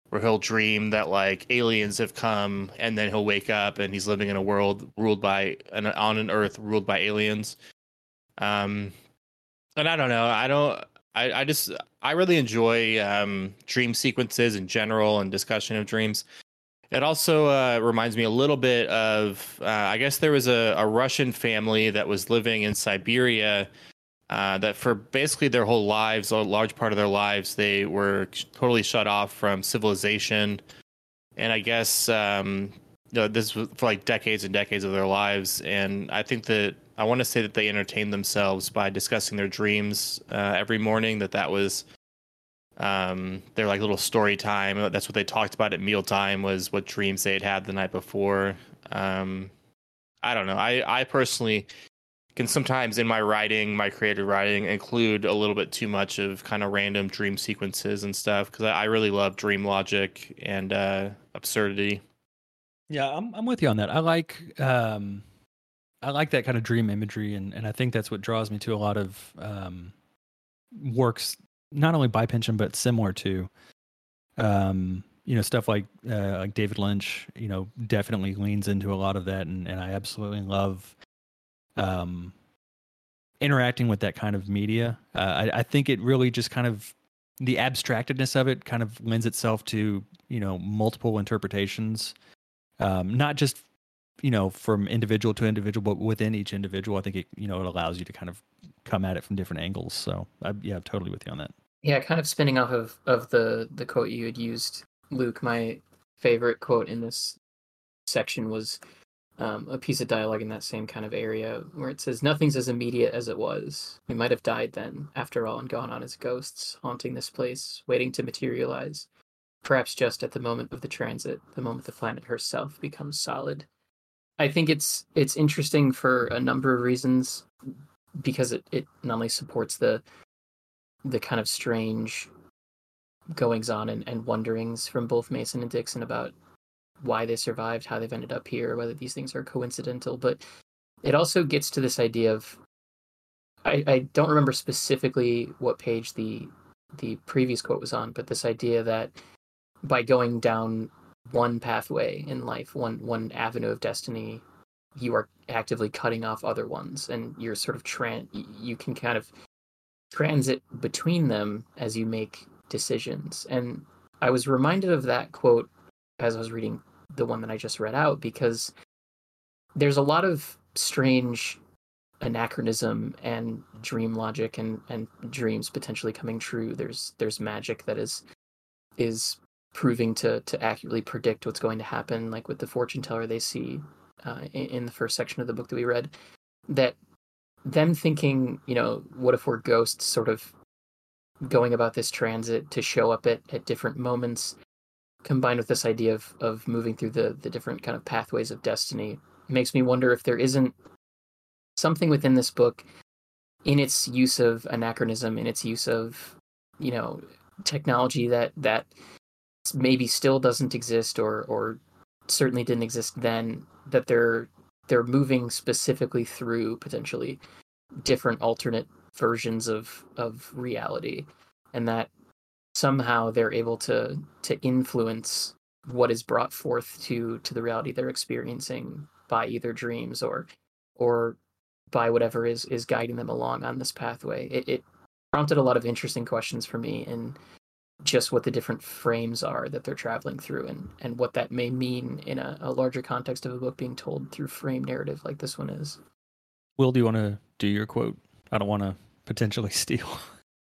where he'll dream that like aliens have come, and then he'll wake up and he's living in a world ruled by an on an Earth ruled by aliens. Um, and I don't know. I don't. I, I just I really enjoy um, dream sequences in general and discussion of dreams. It also uh, reminds me a little bit of uh, I guess there was a, a Russian family that was living in Siberia uh, that for basically their whole lives, a large part of their lives, they were totally shut off from civilization. And I guess um, you know, this was for like decades and decades of their lives. And I think that I want to say that they entertained themselves by discussing their dreams uh, every morning. That that was um, their like little story time. That's what they talked about at mealtime was what dreams they had had the night before. Um, I don't know. I I personally can sometimes in my writing, my creative writing, include a little bit too much of kind of random dream sequences and stuff because I, I, really love dream logic and uh, absurdity. Yeah, I'm I'm with you on that. I like um, I like that kind of dream imagery, and and I think that's what draws me to a lot of um, works, not only by Pynchon but similar to. Um, you know stuff like uh, like David Lynch, you know, definitely leans into a lot of that, and, and I absolutely love um, interacting with that kind of media. Uh, I, I think it really just kind of the abstractedness of it kind of lends itself to you know multiple interpretations, um, not just you know from individual to individual, but within each individual. I think it you know it allows you to kind of come at it from different angles. So I, yeah, I'm totally with you on that. Yeah, kind of spinning off of of the the quote you had used, Luke. My favorite quote in this section was um, a piece of dialogue in that same kind of area where it says, Nothing's as immediate as it was. We might have died then, after all, and gone on as ghosts, haunting this place, waiting to materialize. Perhaps just at the moment of the transit, the moment the planet herself becomes solid. I think it's it's interesting for a number of reasons because it, it not only supports the the kind of strange goings on and, and wonderings from both Mason and Dixon about why they survived, how they've ended up here, whether these things are coincidental. But it also gets to this idea of I, I don't remember specifically what page the the previous quote was on, but this idea that by going down one pathway in life, one one avenue of destiny, you are actively cutting off other ones, and you're sort of tran you can kind of transit between them as you make decisions. And I was reminded of that quote as I was reading the one that I just read out because there's a lot of strange anachronism and dream logic and and dreams potentially coming true. There's there's magic that is is proving to to accurately predict what's going to happen, like with the fortune teller they see uh, in, in the first section of the book that we read. That them thinking, you know, what if we're ghosts, sort of going about this transit to show up at at different moments combined with this idea of of moving through the the different kind of pathways of destiny makes me wonder if there isn't something within this book in its use of anachronism in its use of you know technology that that maybe still doesn't exist or or certainly didn't exist then that they're they're moving specifically through potentially different alternate versions of of reality. And that somehow they're able to to influence what is brought forth to to the reality they're experiencing by either dreams or or by whatever is is guiding them along on this pathway. It, it prompted a lot of interesting questions for me in just what the different frames are that they're traveling through and and what that may mean in a, a larger context of a book being told through frame narrative like this one is. Will do you want to do your quote? I don't want to potentially steal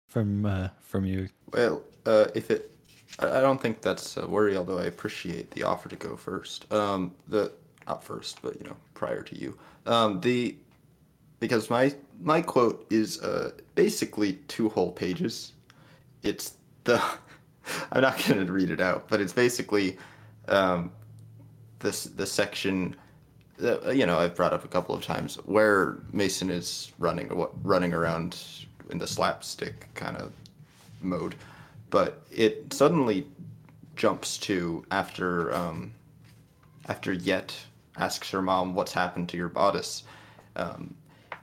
from uh, from you. Well uh, if it, I don't think that's a worry. Although I appreciate the offer to go first. Um, the not first, but you know, prior to you. Um, the because my my quote is uh, basically two whole pages. It's the I'm not going to read it out, but it's basically um, this the section that, you know I've brought up a couple of times where Mason is running running around in the slapstick kind of mode, but it suddenly jumps to after um, after Het asks her mom what's happened to your bodice. Um,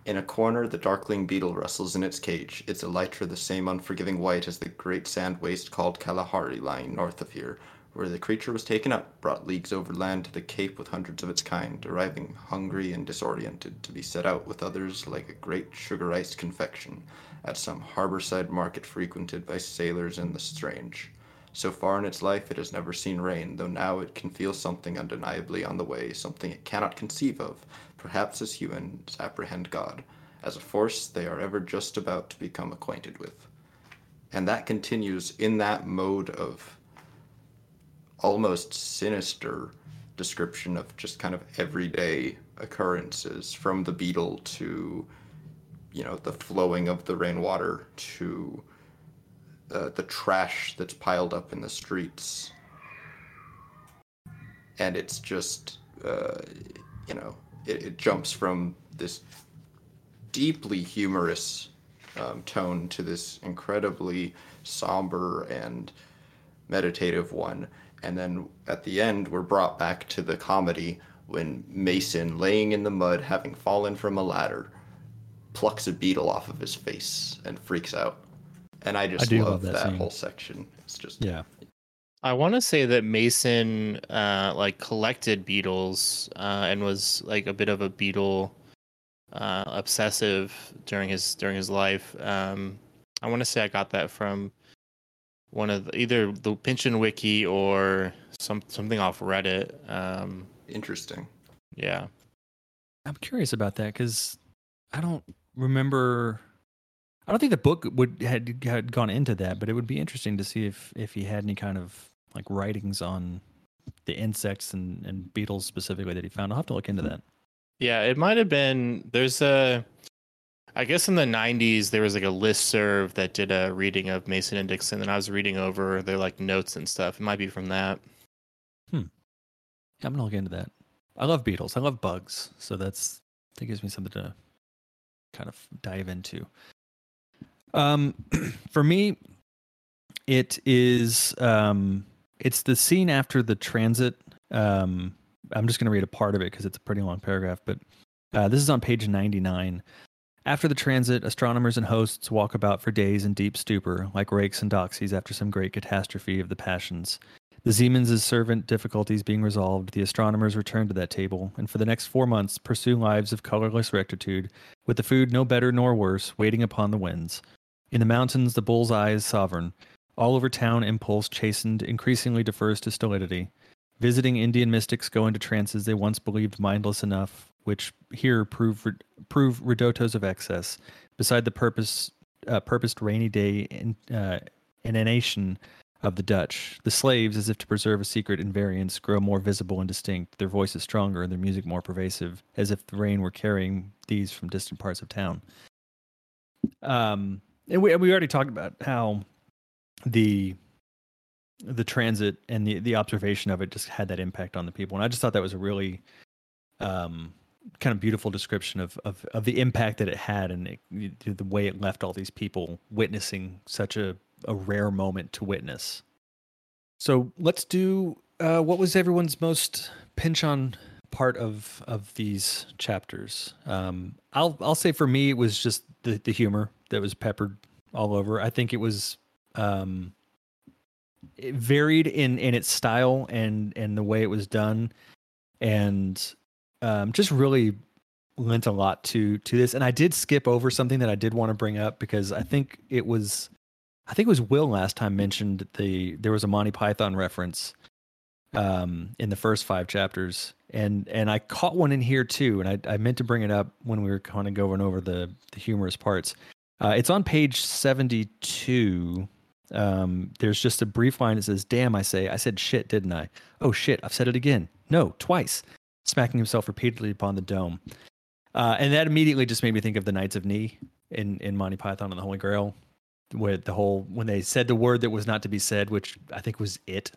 in a corner, the darkling beetle rustles in its cage, its elytra the same unforgiving white as the great sand waste called Kalahari lying north of here, where the creature was taken up, brought leagues overland to the Cape with hundreds of its kind, arriving hungry and disoriented to be set out with others like a great sugar iced confection at some harborside market frequented by sailors and the strange. So far in its life, it has never seen rain, though now it can feel something undeniably on the way, something it cannot conceive of, perhaps as humans apprehend God, as a force they are ever just about to become acquainted with. And that continues in that mode of almost sinister description of just kind of everyday occurrences from the beetle to you know the flowing of the rainwater to uh, the trash that's piled up in the streets. And it's just uh, you know it, it, jumps from this deeply humorous um, tone to this incredibly somber and meditative one. And then at the end we're brought back to the comedy when mason laying in the mud having fallen from a ladder plucks a beetle off of his face and freaks out and I just I love, love, that, that whole section. It's just yeah. I want to say that Mason uh, like collected beetles uh, and was like a bit of a beetle uh, obsessive during his during his life. Um, I want to say I got that from one of the, either the Pynchon Wiki or some something off Reddit. Um, Interesting. Yeah, I'm curious about that because I don't remember I don't think the book would had had gone into that, but it would be interesting to see if if he had any kind of like writings on the insects and and beetles specifically that he found. I'll have to look into that. Yeah, it might have been. There's a, I guess in the '90s there was like a list serve that did a reading of Mason and Dixon, and I was reading over their like notes and stuff. It might be from that. Hmm. Yeah, I'm gonna look into that. I love beetles. I love bugs, so that's that gives me something to kind of dive into. Um, for me, it is um, it's the scene after the transit. Um, I'm just going to read a part of it because it's a pretty long paragraph, but uh, this is on page 99. After the transit, astronomers and hosts walk about for days in deep stupor, like rakes and doxies after some great catastrophe of the passions. The Siemens' servant difficulties being resolved, the astronomers return to that table, and for the next four months pursue lives of colorless rectitude, with the food no better nor worse, waiting upon the winds. In the mountains, the bull's eye is sovereign. All over town, impulse, chastened, increasingly defers to stolidity. Visiting Indian mystics go into trances they once believed mindless enough, which here prove prove ridotos of excess. Beside the purpose uh, purposed rainy day in, uh, inanition of the Dutch, the slaves, as if to preserve a secret invariance, grow more visible and distinct, their voices stronger and their music more pervasive, as if the rain were carrying these from distant parts of town. Um, and we we already talked about how the the transit and the the observation of it just had that impact on the people, and I just thought that was a really um, kind of beautiful description of of, of the impact that it had and it, the way it left all these people witnessing such a a rare moment to witness. So let's do uh, what was everyone's most Pynchon part of of these chapters. Um, I'll I'll say for me it was just the the humor that was peppered all over. I think it was um, it varied in in its style and and the way it was done, and um, just really lent a lot to to this. And I did skip over something that I did want to bring up because I think it was I think it was Will last time mentioned the there was a Monty Python reference um, in the first five chapters, and and I caught one in here too, and I, I meant to bring it up when we were kind of going over the the humorous parts. Uh, it's on page 72. Um, there's just a brief line that says, Damn, I say, I said shit, didn't I? Oh shit, I've said it again. No, twice. Smacking himself repeatedly upon the dome. Uh, and that immediately just made me think of the Knights of Ni in, in Monty Python and the Holy Grail, where the whole, when they said the word that was not to be said, which I think was it.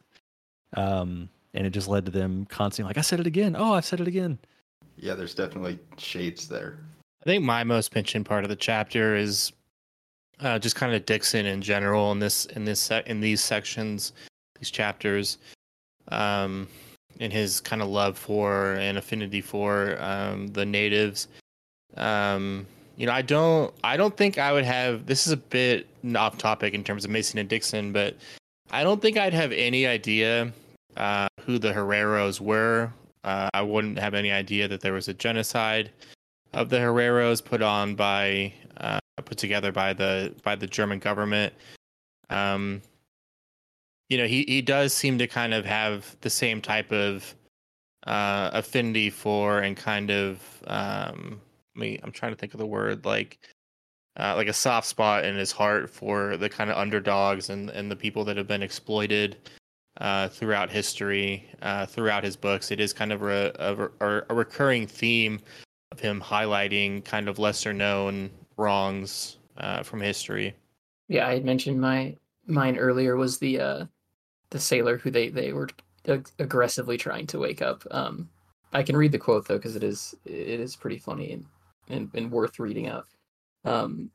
Um, and it just led to them constantly like, "I said it again. Oh, I've said it again." Yeah, there's definitely shades there. I think my most mentioned part of the chapter is uh, just kind of Dixon in general in this in this se- in these sections, these chapters, um, and his kind of love for and affinity for um, the natives. Um, you know, I don't I don't think I would have. This is a bit off topic in terms of Mason and Dixon, but I don't think I'd have any idea uh, who the Herreros were. Uh, I wouldn't have any idea that there was a genocide of the Herreros put on by uh, put together by the by the German government. Um, you know, he he does seem to kind of have the same type of uh, affinity for and kind of um, me. I'm trying to think of the word like uh, like a soft spot in his heart for the kind of underdogs and and the people that have been exploited uh, throughout history, uh, throughout his books. It is kind of a, a, a recurring theme of him highlighting kind of lesser known wrongs uh, from history. Yeah, I had mentioned my mine earlier was the uh, the sailor who they they were ag- aggressively trying to wake up. Um, I can read the quote though because it is it is pretty funny and, and, and worth reading out. Um,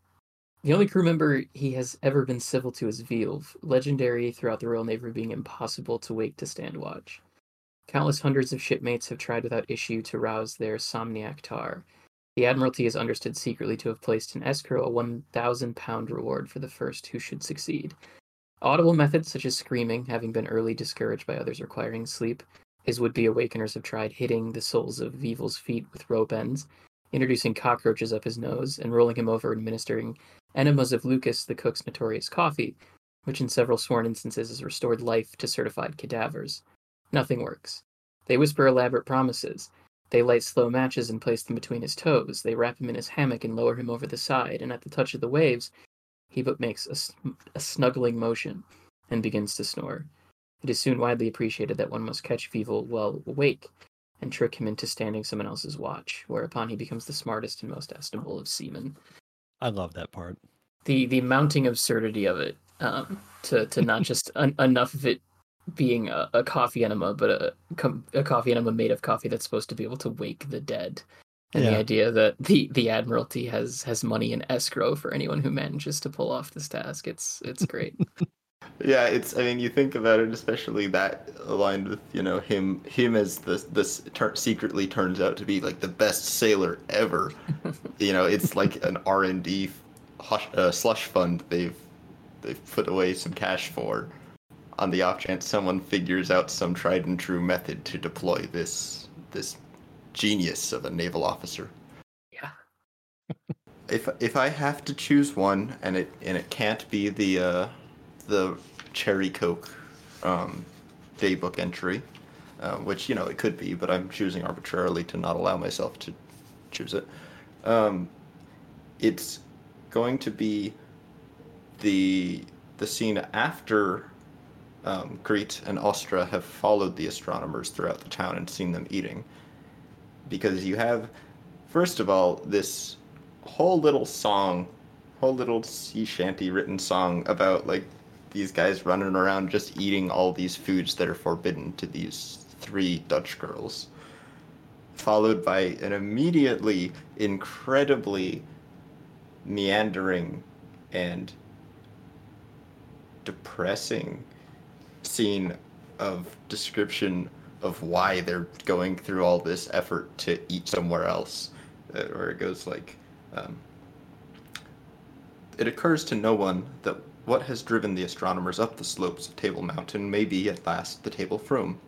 the only crew member he has ever been civil to is Vivel, legendary throughout the Royal Navy being impossible to wake to stand watch. Countless hundreds of shipmates have tried without issue to rouse their somniac tar. The Admiralty is understood secretly to have placed in escrow a 1,000 pound reward for the first who should succeed. Audible methods such as screaming, having been early discouraged by others requiring sleep, his would be awakeners have tried hitting the soles of Vivel's feet with rope ends, introducing cockroaches up his nose, and rolling him over and administering enemas of Lucas, the cook's notorious coffee, which in several sworn instances has restored life to certified cadavers. Nothing works. They whisper elaborate promises. They light slow matches and place them between his toes. They wrap him in his hammock and lower him over the side, and at the touch of the waves, he but makes a, a snuggling motion and begins to snore. It is soon widely appreciated that one must catch Vivel while awake and trick him into standing someone else's watch, whereupon he becomes the smartest and most estimable of seamen. I love that part. The the mounting absurdity of it, um, to to not just un- enough of it being a, a coffee enema, but a, a coffee enema made of coffee that's supposed to be able to wake the dead. And the idea that the, the Admiralty has has money in escrow for anyone who manages to pull off this task. It's it's great. Yeah, it's. I mean, you think about it, especially that aligned with you know him. Him as this this tur- secretly turns out to be like the best sailor ever. you know, it's like an R and D hush, uh, slush fund they've they've put away some cash for, on the off chance someone figures out some tried and true method to deploy this this genius of a naval officer. yeah. If if I have to choose one, and it and it can't be the uh, the Cherrycoke um, daybook entry, uh, which you know it could be, but I'm choosing arbitrarily to not allow myself to choose it. Um, it's going to be the the scene after um, Greet and Austra have followed the astronomers throughout the town and seen them eating, because you have, first of all, this whole little song, whole little sea shanty written song about like these guys running around just eating all these foods that are forbidden to these three Dutch girls. Followed by an immediately incredibly meandering and depressing scene of description of why they're going through all this effort to eat somewhere else, uh, where it goes like, um, it occurs to no one that what has driven the astronomers up the slopes of Table Mountain may be at last the table from.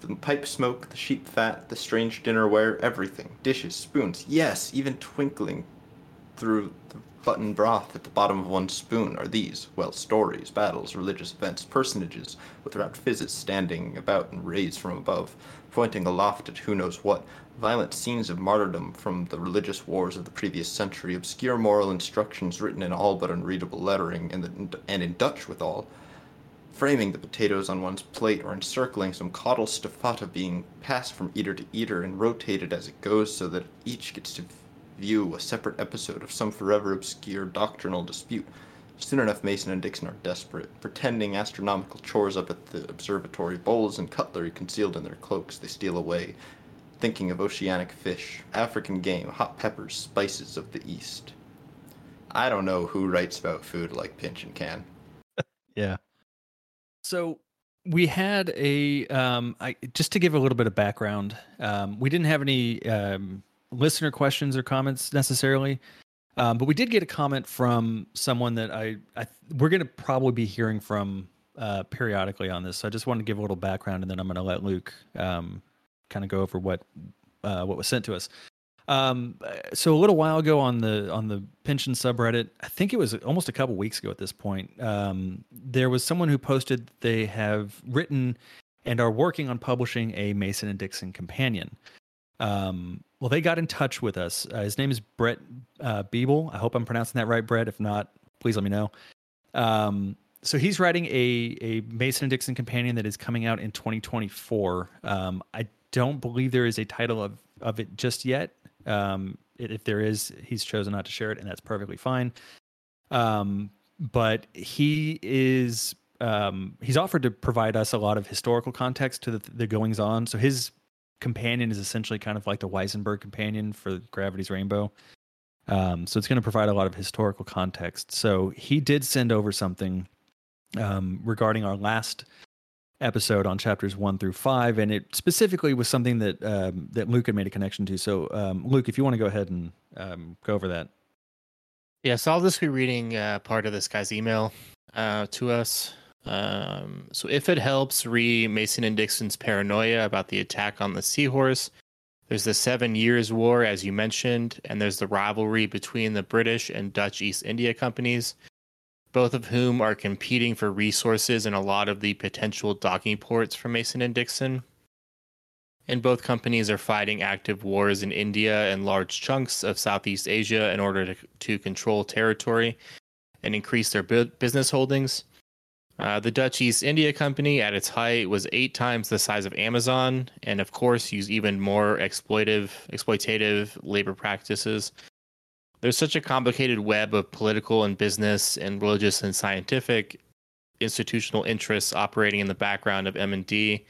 The pipe smoke, the sheep fat, the strange dinnerware, everything. Dishes, spoons, yes, even twinkling through the button broth at the bottom of one spoon are these, well, stories, battles, religious events, personages with wrapped fizzes standing about and raised from above, pointing aloft at who knows what, violent scenes of martyrdom from the religious wars of the previous century, obscure moral instructions written in all but unreadable lettering and, the, and in Dutch withal, framing the potatoes on one's plate or encircling some caudal staffata being passed from eater to eater and rotated as it goes so that each gets to view a separate episode of some forever obscure doctrinal dispute. Soon enough, Mason and Dixon are desperate. Pretending astronomical chores up at the observatory, bowls and cutlery concealed in their cloaks, they steal away, thinking of oceanic fish, African game, hot peppers, spices of the East. I don't know who writes about food like Pynchon Can. Yeah. So we had a um, I, just to give a little bit of background. Um, we didn't have any um, listener questions or comments necessarily, um, but we did get a comment from someone that I, I we're going to probably be hearing from uh, periodically on this. So I just wanted to give a little background, and then I'm going to let Luke um, kind of go over what uh, what was sent to us. Um, so a little while ago on the on the Pynchon subreddit, I think it was almost a couple weeks ago at this point. Um, there was someone who posted they have written and are working on publishing a Mason and Dixon companion. Um, well, they got in touch with us. Uh, his name is Brett uh, Biebel. I hope I'm pronouncing that right, Brett. If not, please let me know. Um, so he's writing a a Mason and Dixon companion that is coming out in 2024. Um, I don't believe there is a title of of it just yet. Um, if there is, he's chosen not to share it, and that's perfectly fine. Um, but he is um, he's offered to provide us a lot of historical context to the, the goings on. So his companion is essentially kind of like the Weisenburger companion for Gravity's Rainbow. Um, so it's going to provide a lot of historical context. So he did send over something um, regarding our last episode on chapters one through five, and it specifically was something that um, that Luke had made a connection to. So, um, Luke, if you want to go ahead and um, go over that. Yeah, so I'll just be reading uh, part of this guy's email uh, to us. Um, so, if it helps, re Mason and Dixon's paranoia about the attack on the Seahorse. There's the Seven Years' War, as you mentioned, and there's the rivalry between the British and Dutch East India companies both of whom are competing for resources in a lot of the potential docking ports for Mason and Dixon. And both companies are fighting active wars in India and large chunks of Southeast Asia in order to, to control territory and increase their bu- business holdings. Uh, the Dutch East India Company, at its height, was eight times the size of Amazon, and of course, used even more exploitive, exploitative labor practices there's such a complicated web of political and business and religious and scientific institutional interests operating in the background of M&D.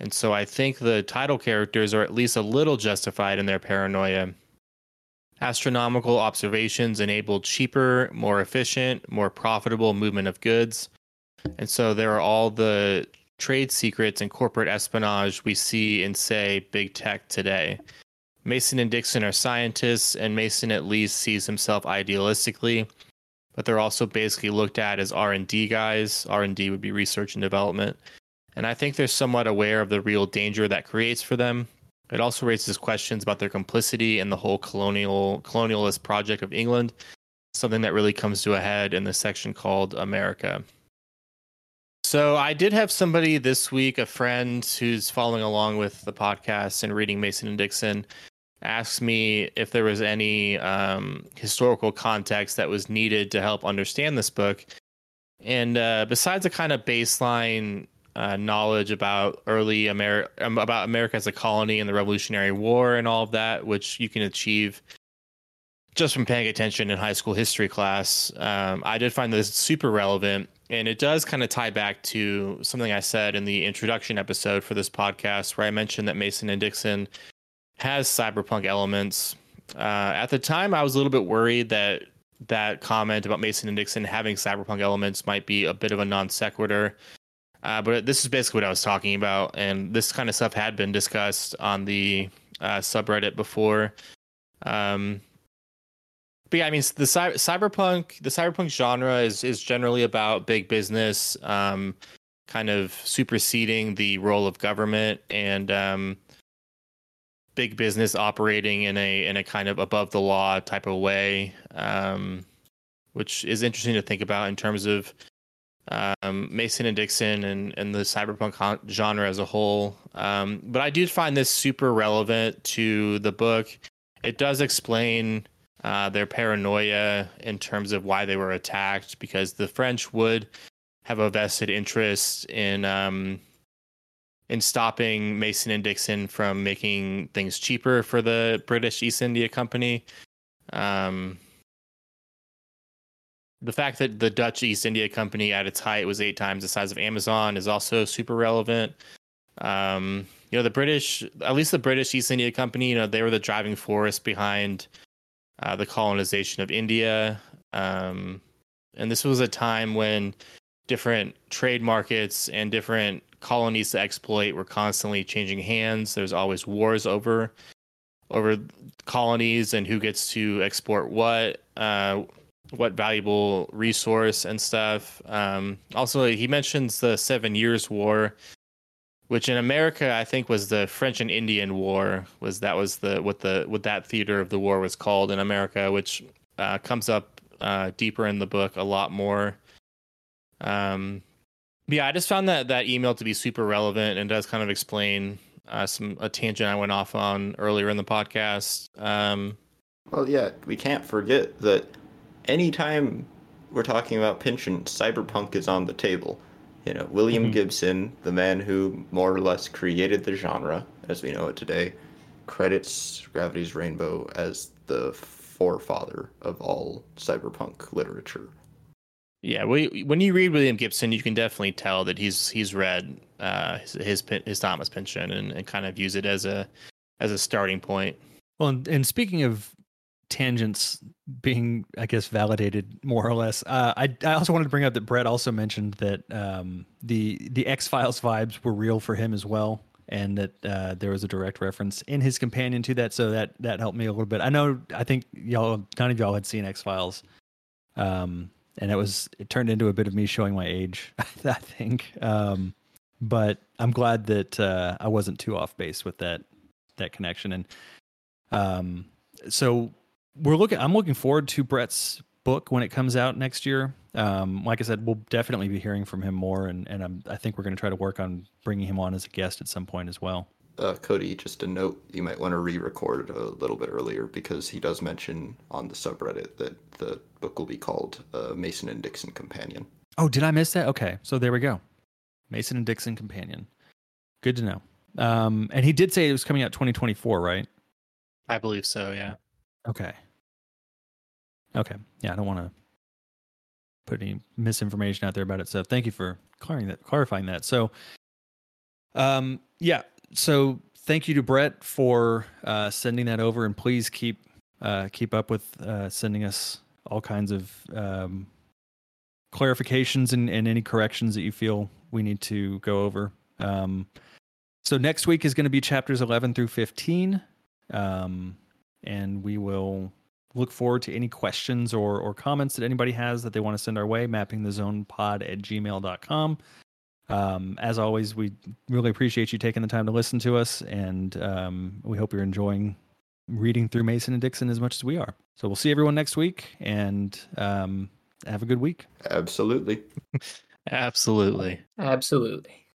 And so I think the title characters are at least a little justified in their paranoia. Astronomical observations enabled cheaper, more efficient, more profitable movement of goods. And so there are all the trade secrets and corporate espionage we see in, say, big tech today. Mason and Dixon are scientists, and Mason at least sees himself idealistically, but they're also basically looked at as R and D guys. R and D would be research and development, and I think they're somewhat aware of the real danger that creates for them. It also raises questions about their complicity in the whole colonial colonialist project of England, something that really comes to a head in the section called America. So I did have somebody this week, a friend who's following along with the podcast and reading Mason and Dixon, asked me if there was any um, historical context that was needed to help understand this book. And uh, besides a kind of baseline uh, knowledge about early America, um, about America as a colony and the Revolutionary War and all of that, which you can achieve just from paying attention in high school history class, um, I did find this super relevant. And it does kind of tie back to something I said in the introduction episode for this podcast, where I mentioned that Mason and Dixon has cyberpunk elements. Uh, at the time, I was a little bit worried that that comment about Mason and Dixon having cyberpunk elements might be a bit of a non sequitur. Uh, but this is basically what I was talking about, and this kind of stuff had been discussed on the uh, subreddit before. Um, but yeah, I mean, the cy- cyberpunk, the cyberpunk genre is is generally about big business, um, kind of superseding the role of government and um, big business operating in a in a kind of above the law type of way, um, which is interesting to think about in terms of um, Mason and Dixon and, and the cyberpunk genre as a whole. Um, but I do find this super relevant to the book. It does explain uh, their paranoia in terms of why they were attacked, because the French would have a vested interest in um, in stopping Mason and Dixon from making things cheaper for the British East India Company. Um, the fact that the Dutch East India Company at its height was eight times the size of Amazon is also super relevant. Um, you know, the British, at least the British East India Company, you know, they were the driving force behind uh, the colonization of India. Um, and this was a time when different trade markets and different colonies to exploit were constantly changing hands. There's always wars over over colonies and who gets to export what, uh, what valuable resource and stuff. Um, also, he mentions the Seven Years' War, which in America I think was the French and Indian War. Was that was the what the what that theater of the war was called in America, which uh, comes up uh, deeper in the book a lot more. Um, yeah, I just found that that email to be super relevant and does kind of explain uh, some a tangent I went off on earlier in the podcast. Um, well, yeah, we can't forget that anytime we're talking about Pynchon, cyberpunk is on the table. You know, William mm-hmm. Gibson, the man who more or less created the genre as we know it today, credits Gravity's Rainbow as the forefather of all cyberpunk literature. Yeah, we, when you read William Gibson, you can definitely tell that he's he's read uh, his, his, his Thomas Pynchon and, and kind of use it as a as a starting point. Well, and, and speaking of tangents being, I guess, validated more or less, uh, I I also wanted to bring up that Brett also mentioned that um, the the X Files vibes were real for him as well, and that uh, there was a direct reference in his companion to that, so that that helped me a little bit. I know, I think y'all, none of y'all had seen X Files. Um, and it was it turned into a bit of me showing my age i think um, but i'm glad that uh, i wasn't too off base with that that connection and um, so we're looking i'm looking forward to brett's book when it comes out next year um, like i said we'll definitely be hearing from him more and, and I'm, i think we're going to try to work on bringing him on as a guest at some point as well uh, Cody, just a note, you might want to re-record a little bit earlier because he does mention on the subreddit that the book will be called uh, Mason and Dixon Companion. Oh, did I miss that? Okay, so there we go. Mason and Dixon Companion. Good to know. Um, and he did say it was coming out 2024, right? I believe so. Yeah. Okay. Okay. Yeah, I don't want to put any misinformation out there about it. So thank you for clarifying that. Clarifying that. So, um, yeah, so thank you to Brett for uh, sending that over, and please keep uh, keep up with uh, sending us all kinds of um, clarifications and, and, any corrections that you feel we need to go over. Um, so next week is going to be chapters 11 through 15, um, and we will look forward to any questions or, or comments that anybody has that they want to send our way, mappingthezonepod at gmail.com. Um, as always, we really appreciate you taking the time to listen to us, and um, we hope you're enjoying reading through Mason and Dixon as much as we are. So we'll see everyone next week, and um, have a good week. Absolutely. Absolutely. Absolutely.